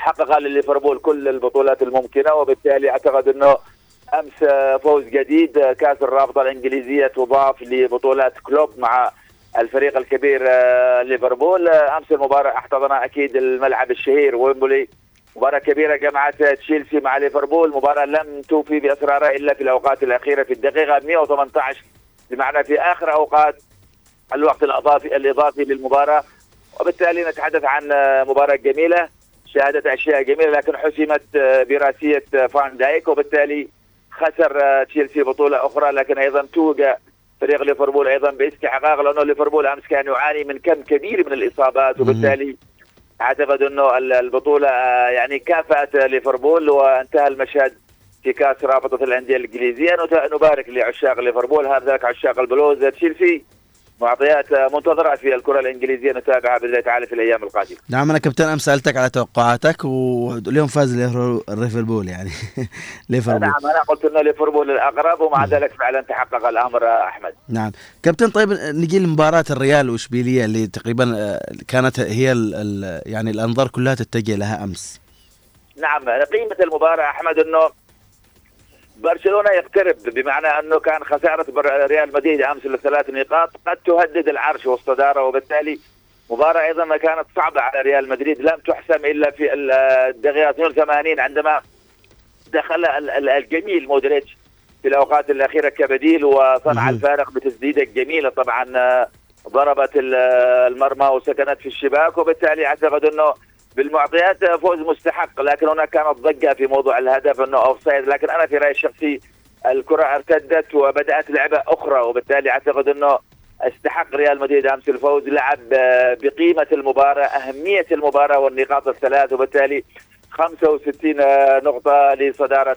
O: حقق لليفربول كل البطولات الممكنة وبالتالي أعتقد أنه أمس آه، فوز جديد كأس الرابطة الإنجليزية تضاف لبطولات كلوب مع الفريق الكبير آه، ليفربول. آه، أمس المباراة احتضن أكيد الملعب الشهير ويمبولي مباراة كبيرة جمعت تشيلسي مع ليفربول. مباراة لم توفي بأسرارها إلا في الأوقات الأخيرة في الدقيقة 118 بمعنى في آخر أوقات الوقت الإضافي الإضافي للمباراة. وبالتالي نتحدث عن آه، مباراة جميلة. شهدت أشياء جميلة لكن حسمت آه، براسية آه، فان دايك وبالتالي خسر آه، تشيلسي بطولة أخرى لكن أيضا توج فريق ليفربول أيضا باستحقاق لأنه ليفربول أمس كان يعاني من كم كبير من الإصابات وبالتالي أعتقد أنه ال- البطولة يعني كافأت ليفربول وانتهى المشهد في كأس رابطة الأندية الإنجليزية. نبارك لعشاق ليفربول هذاك عشاق البلوز. تشيلسي معطيات منتظره في الكرة الإنجليزية نتابعها بإذن الله تعالى في الأيام القادمة.
A: نعم أنا كابتن أمس سألتك على توقعاتك واليوم فاز ليفر- ليفربول يعني. ليفربول.
O: نعم أنا قلت إنه ليفربول الأقرب ومع ذلك فعلا تحقق الأمر آه، أحمد.
A: نعم. كابتن طيب نجي لمباراة الريال وإشبيلية اللي تقريبا آه، كانت هي ال ال يعني الأنظار كلها تتجه لها أمس.
O: نعم قيمة المباراة أحمد أنه برشلونة يقترب بمعنى أنه كان خسارة بر- ريال مدريد أمس لثلاث نقاط قد تهدد العرش والصدارة وبالتالي مباراة أيضا كانت صعبة على ريال مدريد لم تحسم إلا في ال- الدقيقة 82 عندما دخل ال- ال- الجميل مودريتش في الأوقات الأخيرة كبديل وصنع. الفارق بتسديده جميله طبعا ضربت ال- المرمى وسكنت في الشباك وبالتالي أعتقد أنه بالمعطيات فوز مستحق لكن هناك كانت ضجة في موضوع الهدف إنه offside لكن أنا في رأيي الشخصي الكرة ارتدت وبدأت لعبة أخرى وبالتالي أعتقد إنه استحق ريال مدريد أمس الفوز. لعب بقيمة المباراة أهمية المباراة والنقاط الثلاث وبالتالي 65 نقطة لصدارة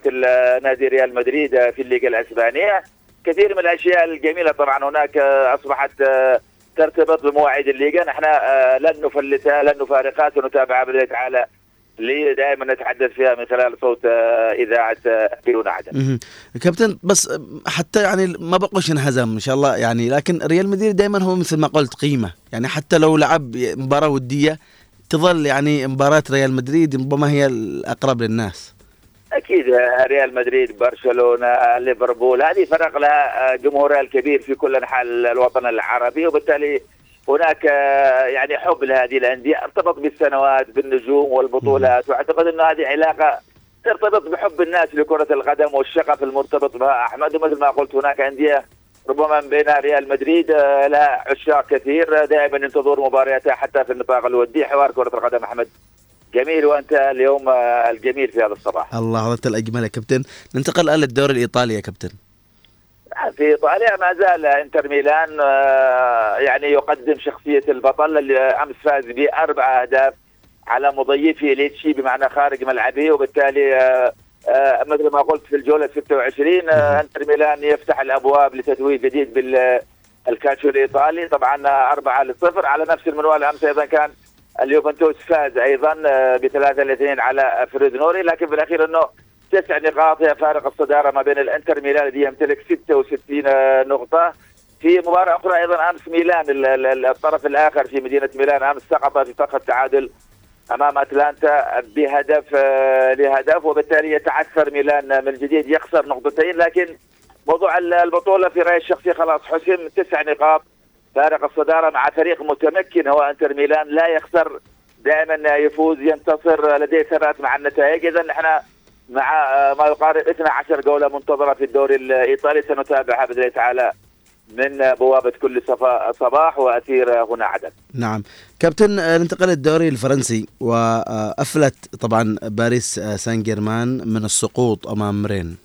O: نادي ريال مدريد في الليغا الأسبانية. كثير من الأشياء الجميلة طبعا هناك أصبحت ترتبط بمواعيد الليغا. نحن لن نفلتها لن نفارقها. سنتابعها بإذن الله تعالى دائما نتحدث فيها من خلال صوت إذاعة بيون عدن
A: مهم. كابتن بس حتى يعني ما بقوش انهزم إن شاء الله يعني لكن ريال مدريد دائما هو مثل ما قلت قيمة. يعني حتى لو لعب مباراة ودية تظل يعني مباراة ريال مدريد ربما هي الأقرب للناس.
O: أكيد ريال مدريد برشلونة ليفربول هذه فرق لها جمهورها الكبير في كل أنحاء الوطن العربي وبالتالي هناك يعني حب لهذه الأندية ارتبط بالسنوات بالنجوم والبطولات واعتقد ان هذه علاقة ترتبط بحب الناس لكرة القدم والشغف المرتبط بها. أحمد ومثل ما قلت هناك أندية ربما من بينها ريال مدريد آه، لها عشاق كثير آه، دائما ينتظر مبارياتها حتى في النطاق الودي. حوار كرة القدم أحمد. جميل وأنت اليوم آه، الجميل في هذا الصباح.
A: الله انت الأجمل يا كابتن. ننتقل الآن للدوري الإيطالي يا كابتن.
O: في إيطاليا ما زال إنتر ميلان آه، يعني يقدم شخصية البطل اللي أمس فاز بأربع أهداف على مضيفه ليتشي بمعنى خارج ملعبه وبالتالي آه، آه، مثل ما قلت في الجولة 26 آه، إنتر ميلان يفتح الأبواب لتتويج جديد بالكاتشو الإيطالي. طبعا آه، أربعة لصفر على نفس المنوال أمس أيضا كان اليوفنتوس فاز أيضا آه، بثلاثة لاثنين على فريدنوري لكن في الأخير إنه تسع نقاط هي فارق الصدارة ما بين الإنتر ميلان الذي يمتلك 66 نقطة. في مباراة أخرى أيضا أمس ميلان ال- ال- الطرف الآخر في مدينة ميلان أمس سقط في طرف التعادل أمام أتلانتا بهدف آه، لهدف وبالتالي يتعثر ميلان من جديد يخسر نقطتين. لكن موضوع ال- البطولة في رأيي الشخصي خلاص حسم تسع نقاط فارق الصدارة مع فريق متمكن هو انتر ميلان لا يخسر دائما يفوز ينتصر لديه ثبات مع النتائج. اذا نحن مع آه، ما يقارب 12 جولة منتظرة في الدوري الإيطالي سنتابعها بإذن الله تعالى من بوابة كل صباح وأثير هنا عدن.
A: نعم. كابتن آه، ننتقل للدوري الفرنسي وأفلت طبعا باريس آه، سان جيرمان من السقوط أمام رين.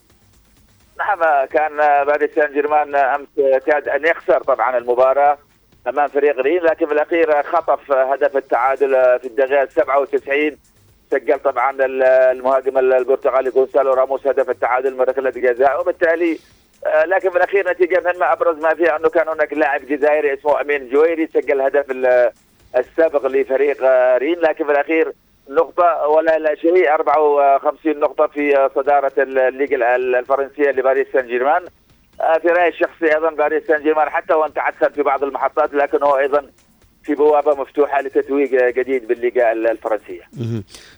O: نعم كان باريس سان جيرمان أمس كاد أن يخسر طبعا المباراة أمام فريق رين لكن في الأخير خطف هدف التعادل في الدقيقه 97 سجل طبعا ال- المهاجم البرتغالي غونسالو راموس هدف التعادل من ركلة جزاء وبالتالي آه، لكن في الأخير نتيجة ما أبرز ما فيها أنه كان هناك لاعب جزائري اسمه أمين جويري سجل هدف ال- السابق لفريق رين لكن في الأخير نقطة ولا لا شيء 54 نقطة في صدارة الليغا ال- الفرنسية لباريس سان جيرمان في رأيي الشخصي أيضا باريس سان جيرمان حتى وأن تعثر في بعض المحطات لكن هو أيضا في بوابة مفتوحة لتتويج جديد بالليغا ال- الفرنسية.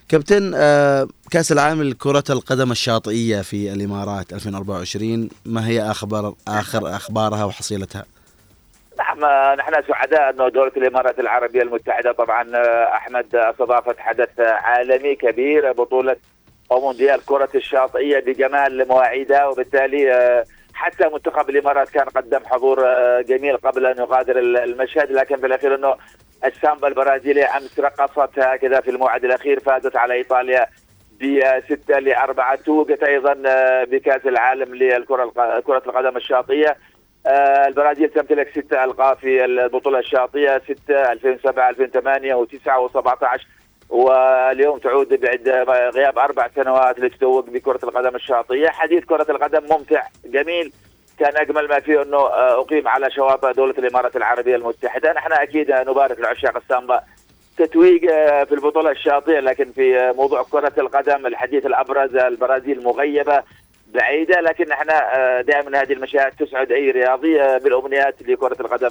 A: كابتن آه، كأس العالم لكرة القدم الشاطئية في الإمارات 2024 ما هي أخبار آخر أخبارها وحصيلتها؟
O: آه، نحن سعداء أنه دولة الإمارات العربية المتحدة طبعا آه، أحمد استضافت حدث آه، عالمي كبير بطولة أو مونديال كرة الشاطئية بجمال مواعيدها وبالتالي آه، حتى منتخب الإمارات كان قدم حضور آه، جميل قبل أن يغادر ال- المشهد لكن في الأخير أنه السامبا البرازيلية أمس رقصت هكذا في الموعد الأخير فازت على إيطاليا بستة لأربعة توجت أيضا آه، بكأس العالم للكرة كرة القدم الشاطئية. آه، البرازيل تمتلك ستة ألقاب في البطولة الشاطئة ستة 2007 2008 و9 و17 واليوم تعود بعد غياب أربع سنوات لتتوج بكرة القدم الشاطئية حديث كرة القدم ممتع جميل. كان أجمل ما فيه أنه آه، أقيم على شواطئ دولة الإمارات العربية المتحدة. نحن أكيد نبارك لعشاق السامبا تتويج آه، في البطولة الشاطئة لكن في آه، موضوع كرة القدم الحديث الأبرز البرازيل مغيبة. بعيدة لكن نحن آه، دائما هذه المشاهد تسعد أي رياضي آه، بالأمنيات لكرة القدم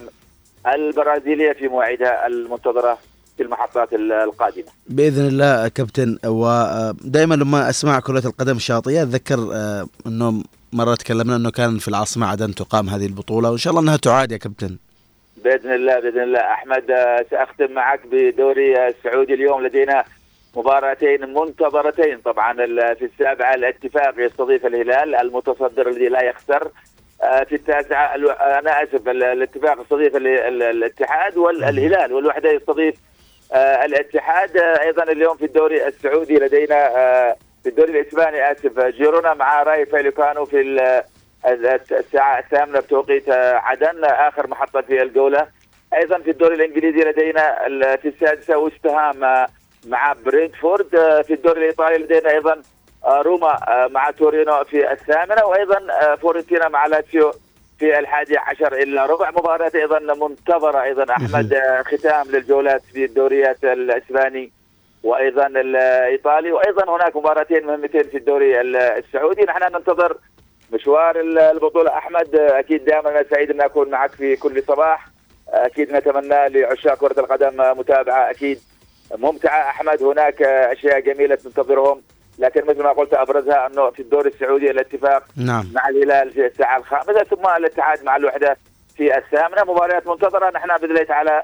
O: البرازيلية في مواعيدها المنتظرة في المحطات ال- القادمة.
A: بإذن الله كابتن ودائما لما أسمع كرة القدم الشاطئية أتذكر آه، أنه مرة تكلمنا أنه كان في العاصمة عدن تقام هذه البطولة وإن شاء الله أنها تعاد يا كابتن.
O: بإذن الله بإذن الله. أحمد آه، سأختم معك بدوري آه، السعودي اليوم لدينا مباراتين منتظرتين. طبعا في السابعة الاتفاق يستضيف الهلال المتصدر الذي لا يخسر. آه، في التاسعة الو- آه، أنا آسف ال- الاتفاق يستضيف ال- ال- الاتحاد والهلال والوحدة يستضيف آه، الاتحاد. أيضا اليوم في الدوري السعودي لدينا في الدوري الإسباني آسف آه، جيرونا مع راي فاليكانو في ال- ال- الساعة الثامنة بتوقيت عدن آخر محطة في الجولة. أيضا في الدوري الإنجليزي لدينا في السادسة وستهام مع برينتفورد آه، في الدوري الإيطالي لدينا أيضا آه، روما آه، مع تورينو في الثامنة وأيضا فورنتينا مع لاتسيو في الحادي عشر إلا ربع. مباراة أيضا منتظرة أيضا أحمد ختام للجولات في الدوريات الإسباني وأيضا الإيطالي. وأيضا هناك مباراتين مهمتين في الدوري ال- السعودي. نحن ننتظر مشوار ال- البطولة. أحمد أكيد دائما أنا سعيد أن أكون معك في كل صباح. أكيد نتمنى لعشاق كرة القدم متابعة أكيد ممتعة. أحمد هناك أشياء جميلة تنتظرهم لكن مثل ما قلت أبرزها أنه في الدوري السعودي الاتفاق
A: نعم.
O: مع الهلال في الساعة الخامسة ثم الاتحاد مع الوحدة في الثامنة. مباريات منتظرة. نحن باذن الله تعالى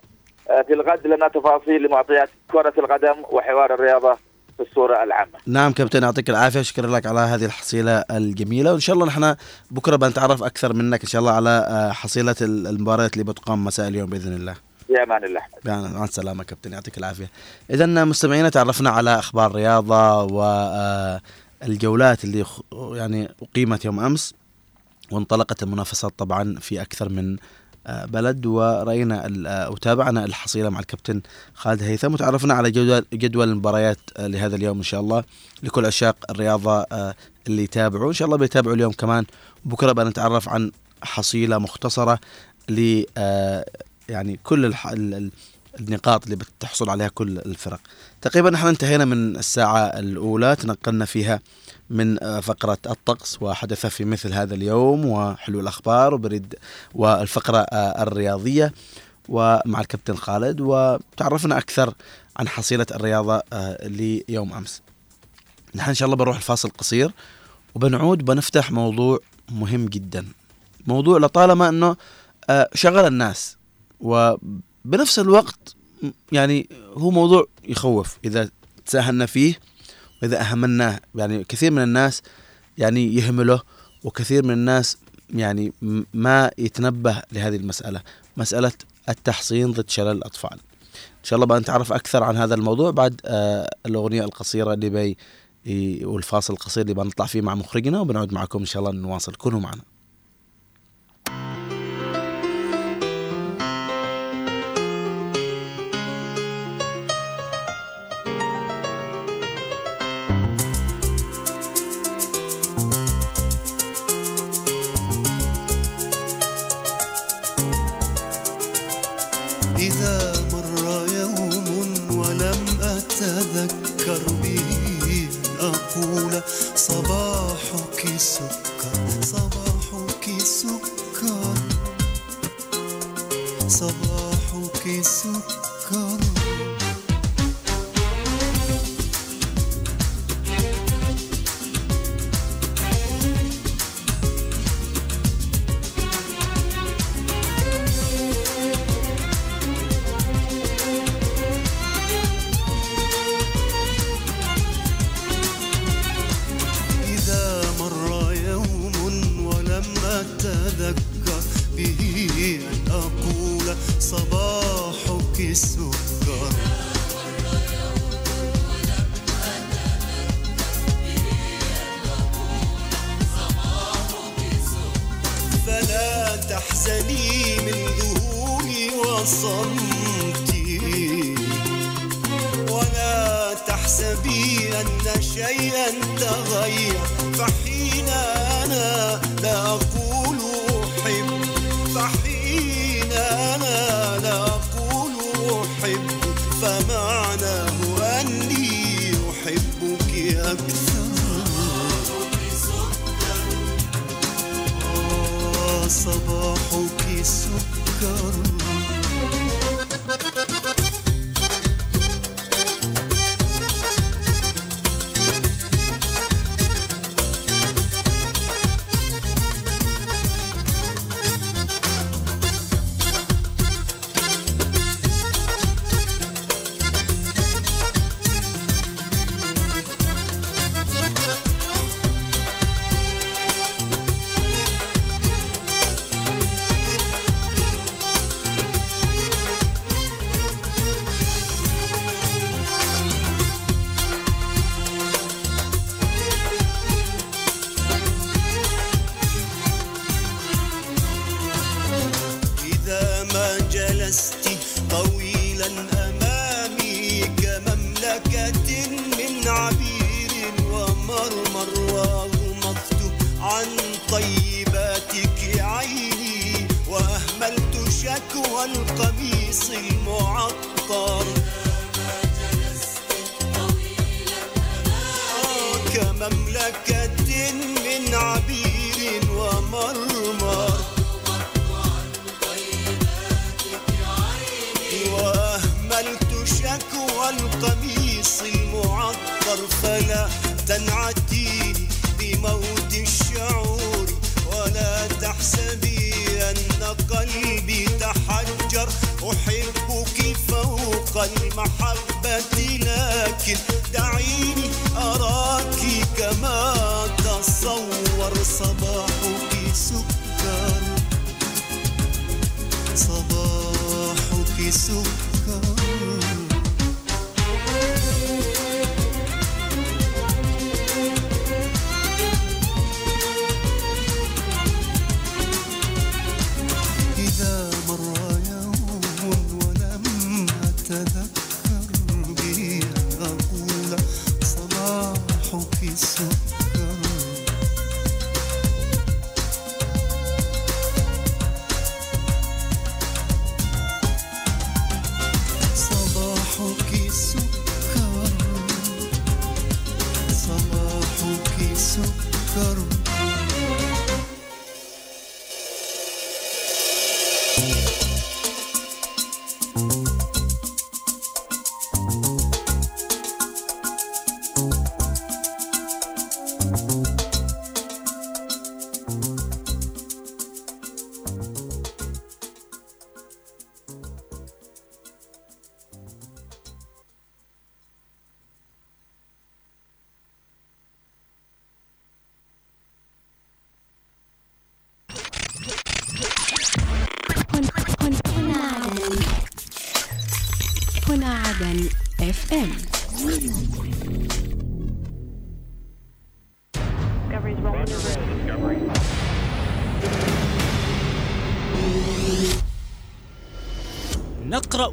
O: آه، في الغد لنا تفاصيل لمعطيات كرة القدم وحوار الرياضة في الصورة العامة.
A: نعم كابتن يعطيك العافية. شكرا لك على هذه الحصيلة الجميلة. وإن شاء الله نحن بكرة بنتعرف أكثر منك إن شاء الله على آه، حصيلة ال- المباريات اللي بتقام مساء اليوم بإذن الله.
O: في أمان الله
A: يعني مع السلامة كابتن يعطيك العافية. اذا مستمعينا تعرفنا على أخبار الرياضة والجولات اللي خ- يعني أقيمت يوم أمس وانطلقت المنافسات طبعا في أكثر من آه، بلد. ورأينا آه، وتابعنا الحصيلة مع الكابتن خالد هيثم وتعرفنا على جدول المباريات آه، لهذا اليوم إن شاء الله لكل عشاق الرياضة آه، اللي يتابعوا. إن شاء الله بيتابعوا اليوم كمان. بكرة بنتعرف عن حصيلة مختصرة ل آه، يعني كل الح... ال- ال- النقاط اللي بتحصل عليها كل الفرق. تقريبا نحن انتهينا من الساعة الأولى تنقلنا فيها من آه، فقرة الطقس وحدث في مثل هذا اليوم وحلو الأخبار وبريد والفقرة آه، الرياضية ومع الكابتن خالد وتعرفنا أكثر عن حصيلة الرياضة آه، ليوم أمس. نحن إن شاء الله بنروح الفاصل قصير وبنعود بنفتح موضوع مهم جدا. موضوع لطالما أنه شغل الناس وبنفس الوقت يعني هو موضوع يخوف. إذا تساهلنا فيه وإذا أهملناه يعني كثير من الناس يعني يهمله وكثير من الناس يعني ما يتنبه لهذه المسألة. مسألة التحصين ضد شلل الأطفال. إن شاء الله بقى نتعرف أكثر عن هذا الموضوع بعد آه الأغنية القصيرة اللي بي والفاصل القصير اللي بنطلع فيه مع مخرجنا وبنعود معكم إن شاء الله نواصل. كونوا معنا.
P: صباحك صباحك سكر فلا تحزني من ذهولي وصمتي. ولا تحسبي أن شيئا تغير. فحين أنا لا أقول أحبك أكثر. آه، صباحك سكر.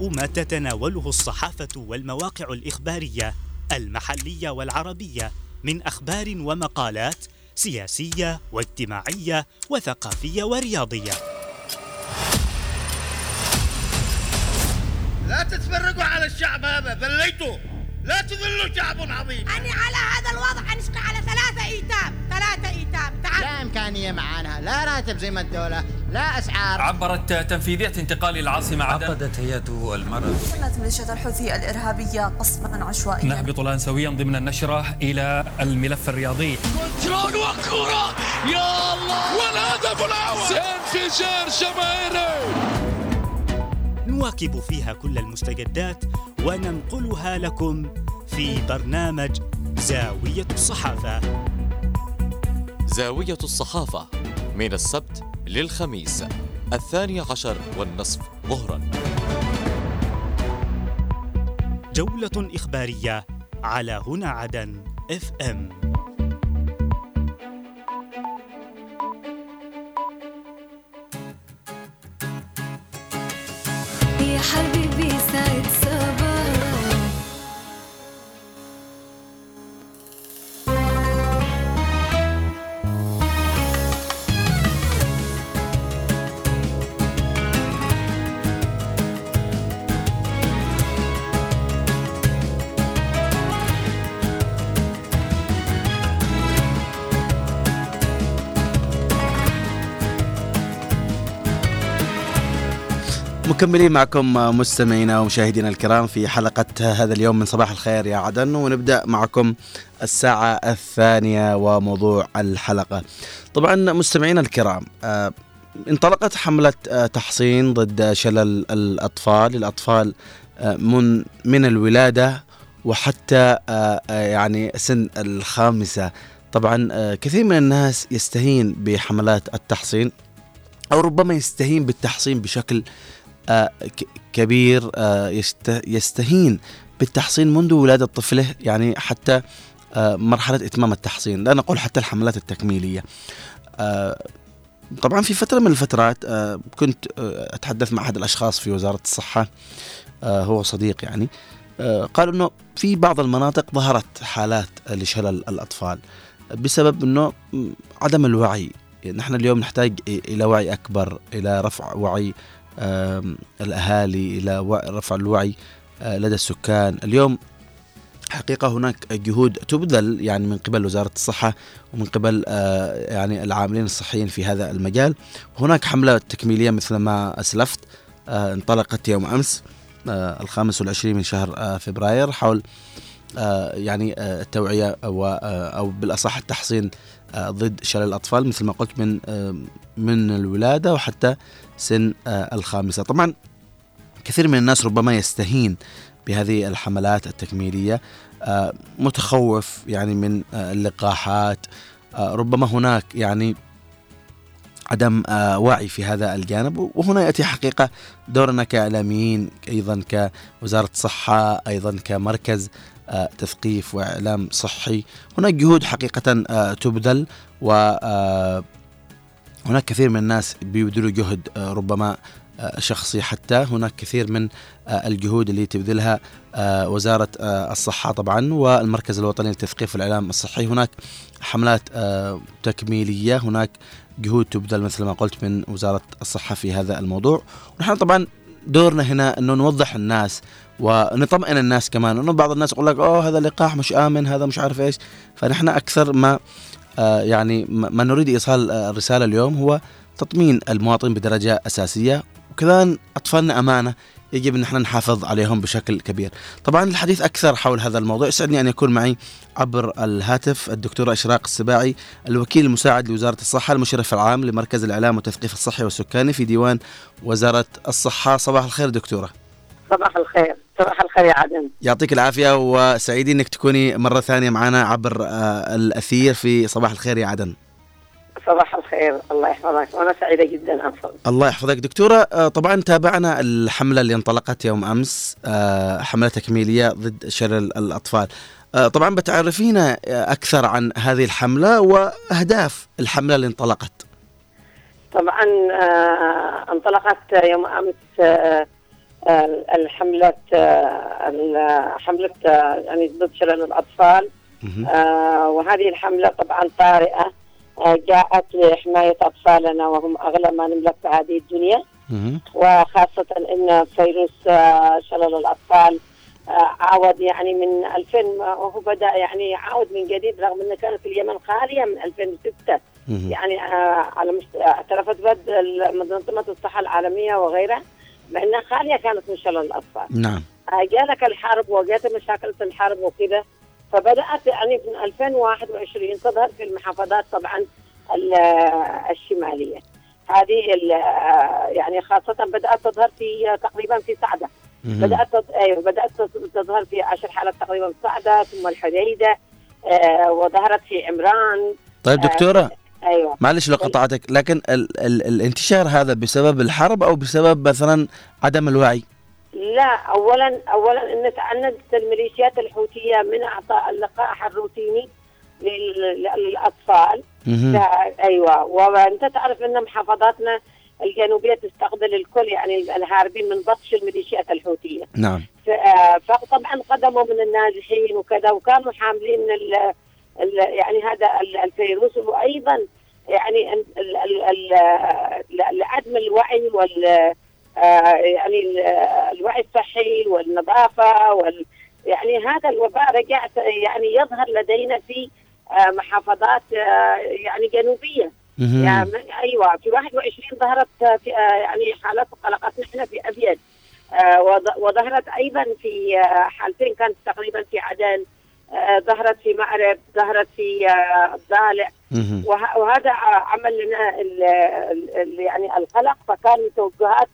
D: ما تتناوله الصحافة والمواقع الإخبارية المحلية والعربية من أخبار ومقالات سياسية واجتماعية وثقافية ورياضية.
E: لا تتفرقوا على الشعب هذا ذليتوا لا تذلوا شعب عظيم.
F: أنا على هذا الوضع أنشق على ثلاثة إيتام ثلاثة إيتام. تعال.
G: لا إمكانية معانا لا راتب زي ما الدولة لا أسعار.
H: عبرت تنفيذية انتقال العاصمة عدن.
Q: عقدت هيئة المرأة.
J: شنت ميليشيا الحوثي الإرهابية قصفا عشوائيا.
H: نهبط الآن سويا ضمن النشرة إلى الملف الرياضي.
R: كنترول وكرة! يا الله! والهدف الأول! انفجار جماهيري!
D: نواكب فيها كل المستجدات وننقلها لكم في برنامج زاوية الصحافة.
L: زاوية الصحافة من السبت للخميس الثاني عشر والنصف ظهرا.
D: جولة إخبارية على هنا عدن إف إم.
N: يا حبيبي سعد
A: مكملين معكم مستمعينا ومشاهدينا الكرام في حلقة هذا اليوم من صباح الخير يا عدن ونبدأ معكم الساعة الثانية وموضوع الحلقة. طبعا مستمعينا الكرام آه، انطلقت حملة آه، تحصين ضد شلل الأطفال الأطفال آه، من من الولادة وحتى يعني سن الخامسة. طبعا كثير من الناس يستهين بحملات التحصين أو ربما يستهين بالتحصين بشكل آه، كبير آه، يست- يستهين بالتحصين منذ ولادة طفله يعني حتى آه، مرحلة إتمام التحصين لا نقول حتى الحملات التكميلية. آه، طبعا في فترة من الفترات آه، كنت آه، أتحدث مع أحد الأشخاص في وزارة الصحة آه، هو صديق يعني آه، قال أنه في بعض المناطق ظهرت حالات لشلل الأطفال بسبب أنه م، عدم الوعي. نحن اليوم نحتاج إلى وعي أكبر إلى رفع وعي الأهالي إلى رفع الوعي آه، لدى السكان. اليوم حقيقة هناك جهود تبذل يعني من قبل وزارة الصحة ومن قبل آه، يعني العاملين الصحيين في هذا المجال. هناك حملة تكميلية مثل ما أسلفت آه، انطلقت يوم أمس الخامس والعشرين من شهر فبراير حول يعني التوعية أو بالأصح التحصين ضد شلل الأطفال مثل ما قلت من من الولادة وحتى سن آه، الخامسة. طبعا كثير من الناس ربما يستهين بهذه الحملات التكميلية آه، متخوف يعني من آه، اللقاحات ربما هناك يعني عدم وعي في هذا الجانب. وهنا يأتي حقيقة دورنا كإعلاميين أيضا كوزارة صحة أيضا كمركز تثقيف وإعلام صحي. هناك جهود حقيقة تبذل و هناك كثير من الناس بيبذلوا جهد آه، ربما آه، شخصي حتى. هناك كثير من آه، الجهود اللي تبذلها وزارة الصحة طبعا والمركز الوطني للتثقيف والإعلام الصحي. هناك حملات تكميلية هناك جهود تبذل مثل ما قلت من وزارة الصحة في هذا الموضوع. ونحن طبعا دورنا هنا إنه نوضح الناس ونطمئن الناس كمان. إنه بعض الناس يقول لك أوه هذا لقاح مش آمن هذا مش عارف إيش. فنحن أكثر ما يعني ما نريد إيصال آه، الرسالة اليوم هو تطمين المواطن بدرجة أساسية وكذا أطفالنا أمانة يجب أن إحنا نحافظ عليهم بشكل كبير. طبعا الحديث أكثر حول هذا الموضوع يسعدني أن يكون معي عبر الهاتف الدكتوره إشراق السباعي الوكيل المساعد لوزارة الصحة المشرف العام لمركز الإعلام والتثقيف الصحي والسكاني في ديوان وزارة الصحة صباح الخير دكتورة.
Q: صباح الخير. صباح الخير يا عدن.
A: يعطيك العافية وسعيدين إنك تكوني مرة ثانية معنا عبر آه، الأثير في صباح الخير يا عدن.
Q: صباح الخير. الله يحفظك. وأنا سعيدة جدا أصلا
A: الله يحفظك. دكتورة آه، طبعا تابعنا الحملة اللي انطلقت يوم أمس آه، حملة تكميلية ضد شلل الأطفال. آه، طبعا بتعرفينا أكثر عن هذه الحملة وأهداف الحملة اللي انطلقت.
Q: طبعا انطلقت يوم أمس آه، الحمله آه، حملة آه، يعني ضد شلل الأطفال. آه، وهذه الحملة طبعا طارئة. آه، جاءت لحماية أطفالنا وهم أغلى ما نملك في هذه الدنيا. وخاصة أن فيروس شلل الأطفال عاود يعني من 2000 وهو بدأ يعني يعاود من جديد رغم أنه كانت اليمن خالية من 2006 يعني على مست... اعترفت بد منظمة الصحة العالمية وغيرها. بأنها خالية كانت من شلل الأطفال.
A: نعم.
Q: آه، جالك الحرب وجات مشاكل الحرب وكذا فبدأت يعني من 2021 تظهر في المحافظات طبعا ال- الشمالية. هذه آه، يعني خاصة بدأت تظهر في تقريبا في سعدة. بدأت أيوه بدأت تظ- تظهر في عشر حالات تقريبا في سعدة ثم الحديدة آه، وظهرت في عمران.
A: طيب دكتورة
Q: أيوه.
A: معلش لو قطعتك لكن ال ال الانتشار هذا بسبب الحرب أو بسبب مثلا عدم الوعي؟
Q: لا اولا اولا إن تعنت الميليشيات الحوثية من أعطاء اللقاح الروتيني لل- للأطفال. أيوه. وانت تعرف إن محافظاتنا الجنوبية تستقبل الكل يعني الهاربين من بطش الميليشيات الحوثية.
A: نعم.
Q: فطبعا قدموا من النازحين وكذا وكانوا حاملين يعني هذا ال- الفيروس. وأيضا يعني لعدم الوعي وال آه، يعني ال- الوعي الصحي والنظافة وال يعني هذا الوباء رجع يعني يظهر لدينا في آه، محافظات آه، يعني
S: جنوبية.
Q: يعني أيوه في 21 ظهرت في يعني حالات قلقت نحن في أبيض. وظ- وظهرت أيضا في حالتين كانت تقريبا في عدن ظهرت في معرب ظهرت في آه، الضالع. وه- وهذا عمل لنا ال- ال- ال- يعني القلق. فكان من توجهات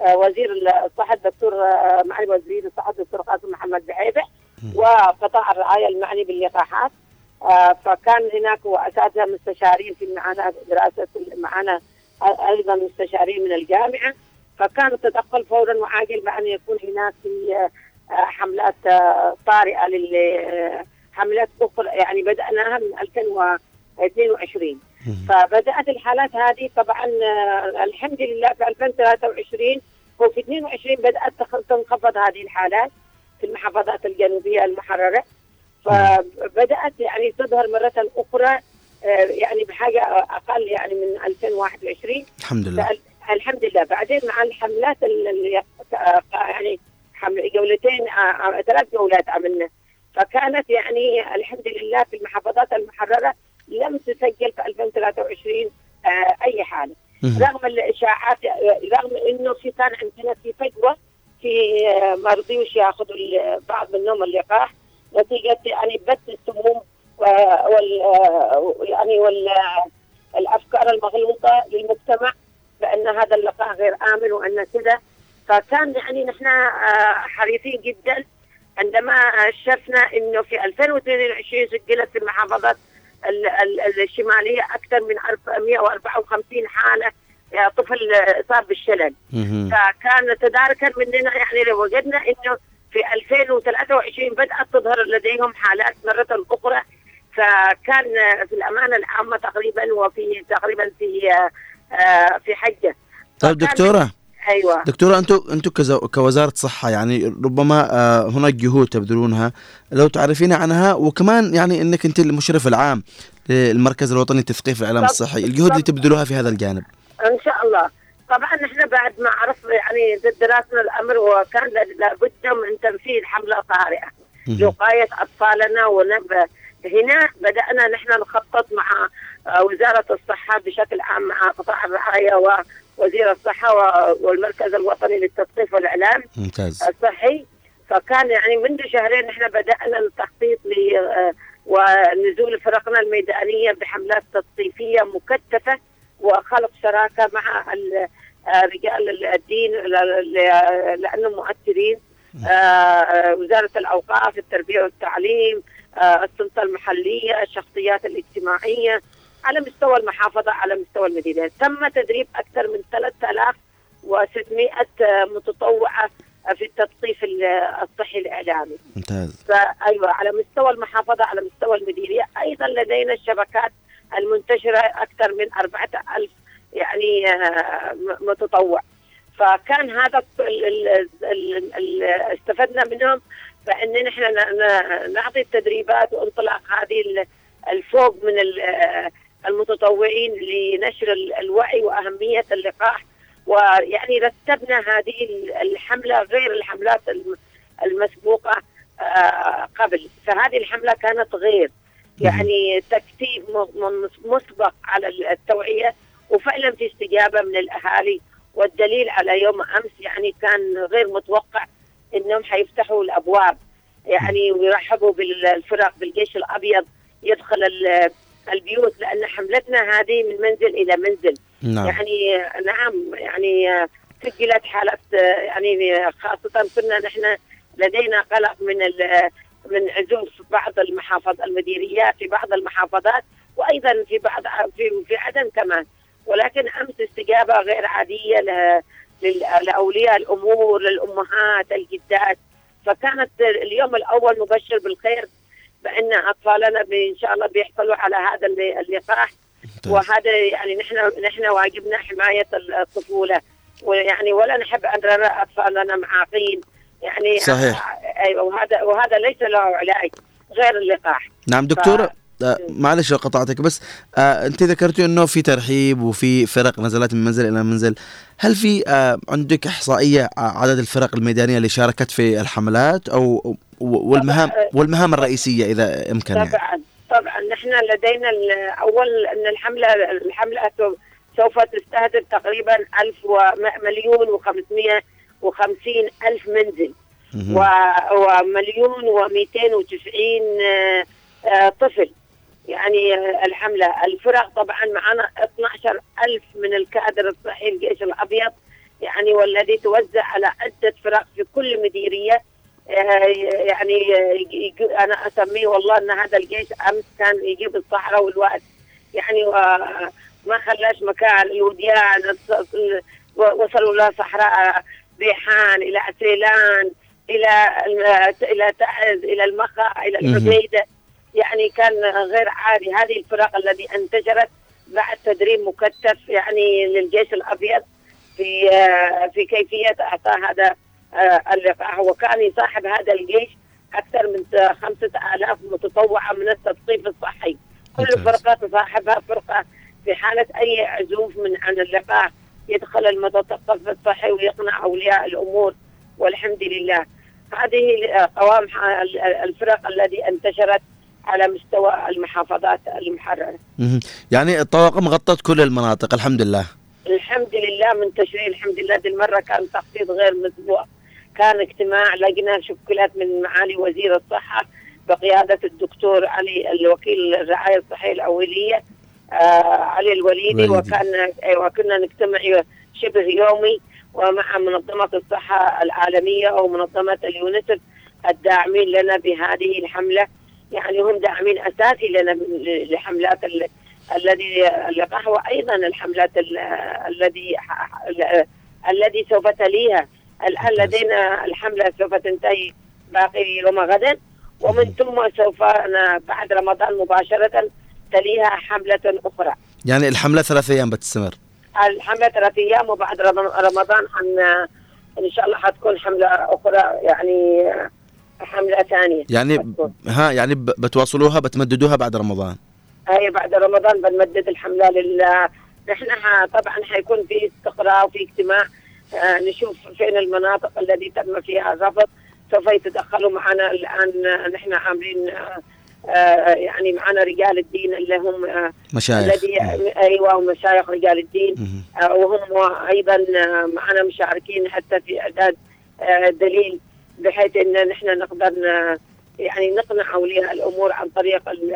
Q: آه، وزير الصحه الدكتور آه، معالي وزير الصحه الدكتور قاسم محمد بعيبة. وقطاع الرعاية المعني باللقاحات. آه، فكان هناك وأساتذة مستشارين في معنا دراسة معنا أيضا مستشارين من الجامعة. فكان التدخل فورا وعاجل بأن يكون هناك في آه، آه، حملات آه، طارئة لل آه، حملات أخرى يعني بدأناها من 2022 فبدأت الحالات هذه طبعا آه، الحمد لله في 2023 وفي 22 بدأت تنخفض هذه الحالات في المحافظات الجنوبية المحررة. فبدأت يعني تظهر مرة أخرى يعني بحاجة أقل يعني من 2021
A: الحمد لله.
Q: الحمد لله. بعدين مع الحملات اللي يعني جولتين آه، آه، ثلاث جولات عملنا فكانت يعني الحمد لله في المحافظات المحررة لم تسجل في 2023 آه، أي حاله رغم الإشاعات رغم إنه في كان عندنا في فجوة في ما رضيوش ياخذوا بعض منهم اللقاح. نتيجة يعني بث السموم وال يعني وال الأفكار المغلوطة للمجتمع بأن هذا اللقاح غير آمن وأن كذا. فكان يعني نحن آه، حريصين جدا عندما شفنا إنه في 2022 سجلت في المحافظات ال- ال- الشمالية أكثر من 454 حالة آه، طفل آه، اصاب بالشلل. فكان تداركا مننا يعني لو وجدنا إنه في 2023 بدأت تظهر لديهم حالات مرة أخرى. فكان في الأمانة العامة تقريبا وفي تقريبا في في حجة.
A: طيب دكتورة
Q: أيوه.
A: دكتورة أنتم أنتم كز- كوزارة صحة يعني ربما آه، هناك جهود تبذلونها. لو تعرفين عنها وكمان يعني أنك أنت المشرف العام للمركز الوطني لتثقيف الإعلام
Q: طب-
A: الصحي الجهود اللي تبذلوها في هذا الجانب.
Q: إن شاء الله. طبعا نحن بعد ما عرف يعني دراسنا الأمر وكان لابد من تنفيذ حملة طارئه لوقايه أطفالنا ونب هنا بدأنا نحن نخطط مع آه، وزارة الصحة بشكل عام مع قطاع الرعاية ووزير الصحة و- والمركز الوطني للتثقيف والإعلام.
A: ممتاز.
Q: الصحي. فكان يعني منذ شهرين نحن بدأنا التخطيط آه، ونزول فرقنا الميدانية بحملات تثقيفية مكثفة وخلق شراكة مع آه، رجال الدين ل- ل- لانهم مؤثرين. آه، وزارة الأوقاف التربية والتعليم السلطة المحلية الشخصيات الاجتماعية. على مستوى المحافظة على مستوى المدينة. تم تدريب أكثر من 3600 متطوعة في التثقيف ال- الصحي الإعلامي.
A: ممتاز.
Q: فايوه على مستوى المحافظة على مستوى المديرية أيضا لدينا الشبكات المنتشرة أكثر من 4000 يعني آه، متطوع. فكان هذا ال- ال- ال- ال- استفدنا منهم فان نحن نعطي التدريبات وانطلاق هذه ال- الفوق من آه، المتطوعين لنشر ال- الوعي وأهمية اللقاح. ويعني رتبنا هذه ال- الحملة غير الحملات الم- المسبوقة آه، قبل. فهذه الحملة كانت غير. يعني تكتيب مسبق على التوعية. وفعلا في استجابة من الأهالي. والدليل على يوم أمس يعني كان غير متوقع إنهم حيفتحوا الأبواب. يعني ويرحبوا بالفرق بالجيش الأبيض. يدخل ال- البيوت لأن حملتنا هذه من منزل إلى منزل.
A: نعم.
Q: يعني نعم يعني سجلت حالات يعني خاصة كنا نحن لدينا قلق من من عزوف بعض المحافظ المديريات في بعض المحافظات وأيضا في بعض في في عدن كمان. ولكن أمس استجابة غير عادية لأولياء الأمور للأمهات الجدات. فكانت اليوم الأول مبشر بالخير بأن أطفالنا إن شاء الله بيحصلوا على هذا الل- اللقاح. وهذا يعني نحن نحن واجبنا حماية الطفولة. ويعني ولا نحب أن نرى أطفالنا معاقين يعني
A: صحيح.
Q: أيوه وهذا وهذا ليس له علاج غير اللقاح.
A: نعم دكتورة آه، معلش لو قطعتك بس آه انت ذكرتي انه في ترحيب وفي فرق نزلت من منزل إلى منزل. هل في آه عندك إحصائية عدد الفرق الميدانية اللي شاركت في الحملات أو والمهام والمهام الرئيسية إذا امكن يعني؟
Q: طبعا طبعا. نحن لدينا أول إن الحملة الحملة سو- سوف تستهدف تقريبا 1000 ومليون و550 ألف منزل. ومليون و290 طفل. يعني الحملة. الفرق طبعا معنا 12 ألف من الكادر الصحي الجيش الأبيض يعني والذي توزع على عدة فرق في كل مديرية. آه، يعني أنا أسميه والله أن هذا الجيش أمس كان يجيب الصحراء والواد يعني ما خلاش مكان الوديان وصلوا إلى صحراء ريحان إلى عسيلان إلى إلى تعز إلى المخا إلى. الحديدة. يعني كان غير عادي هذه الفرق التي انتشرت بعد تدريب مكثف يعني للجيش الأبيض في آه، في كيفية إعطاء هذا آه، اللقاح. وكان يصاحب هذا الجيش أكثر من خمسة آلاف متطوعة من التثقيف الصحي. كل. فرقة تصاحبها فرقة في حالة أي عزوف من عن اللقاح. يدخل المتثقف الصحي ويقنع أولياء الأمور والحمد لله. هذه قوام ال- الفرق الذي انتشرت على مستوى المحافظات المحررة
A: مهم. يعني الطواقم غطت كل المناطق الحمد لله
Q: الحمد لله منتشرين الحمد لله دي المرة كان تخطيط غير مسبوق كان اجتماع لجنة شكلت من معالي وزير الصحة بقيادة الدكتور علي الوكيل الرعاية الصحية الأولية آه علي الوليدي
A: الوليدي.
Q: وكان أيوة كنا نجتمع شبه يومي ومع منظمة الصحة العالمية أو منظمة اليونسف الداعمين لنا بهذه الحملة يعني هم داعمين أساسي لنا لحملات ال- الذي اللقاح وأيضا الحملات ال- الذي ال- الذي سوف تليها. الآن لدينا الحملة سوف تنتهي باقي يوم غدا ومن ثم سوف بعد رمضان مباشرة تليها حملة أخرى.
A: يعني الحملة ثلاث أيام بتستمر.
Q: الحملة ثلاث أيام وبعد رم- رمضان حن إن شاء الله حتكون حملة أخرى يعني حملة ثانية.
A: يعني ها يعني بتواصلوها بتمددوها بعد رمضان؟
Q: هي بعد رمضان بنمدد الحملة لله نحن طبعا حيكون في استقراء وفي اجتماع آه، نشوف فين المناطق الذي تم فيها الرفض سوف يتدخلوا معنا الآن آه، نحن عاملين آه، آه، يعني معنا رجال الدين اللي هم آه،
A: مشايخ.
Q: الذي أيوه ومشايخ رجال الدين. آه، وهم أيضا معنا مشاركين حتى في إعداد دليل بحيث إن نحن نقدر يعني نقنع أولياء الأمور عن طريق ال-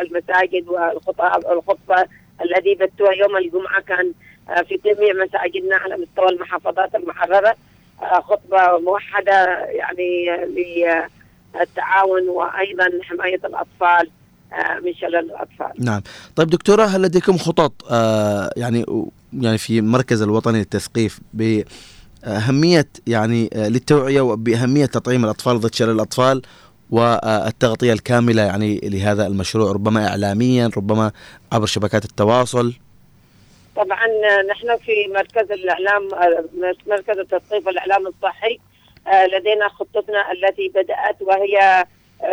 Q: المساجد والخطاب الخطبة الذي بثوها يوم الجمعة كان آه، في جميع مساجدنا على مستوى المحافظات المحررة. آه، خطبة موحدة يعني للتعاون وأيضا حماية الأطفال آه، من شلل الأطفال.
A: نعم. طيب دكتورة هل لديكم خطط يعني يعني في مركز الوطني للتثقيف بأهمية يعني آه للتوعية وبأهمية تطعيم الأطفال ضد شلل الأطفال والتغطية الكاملة يعني لهذا المشروع ربما إعلاميا ربما عبر شبكات التواصل.
Q: طبعا آه، نحن في مركز الإعلام آه، مركز التثقيف والإعلام الصحي لدينا خطتنا التي بدأت وهي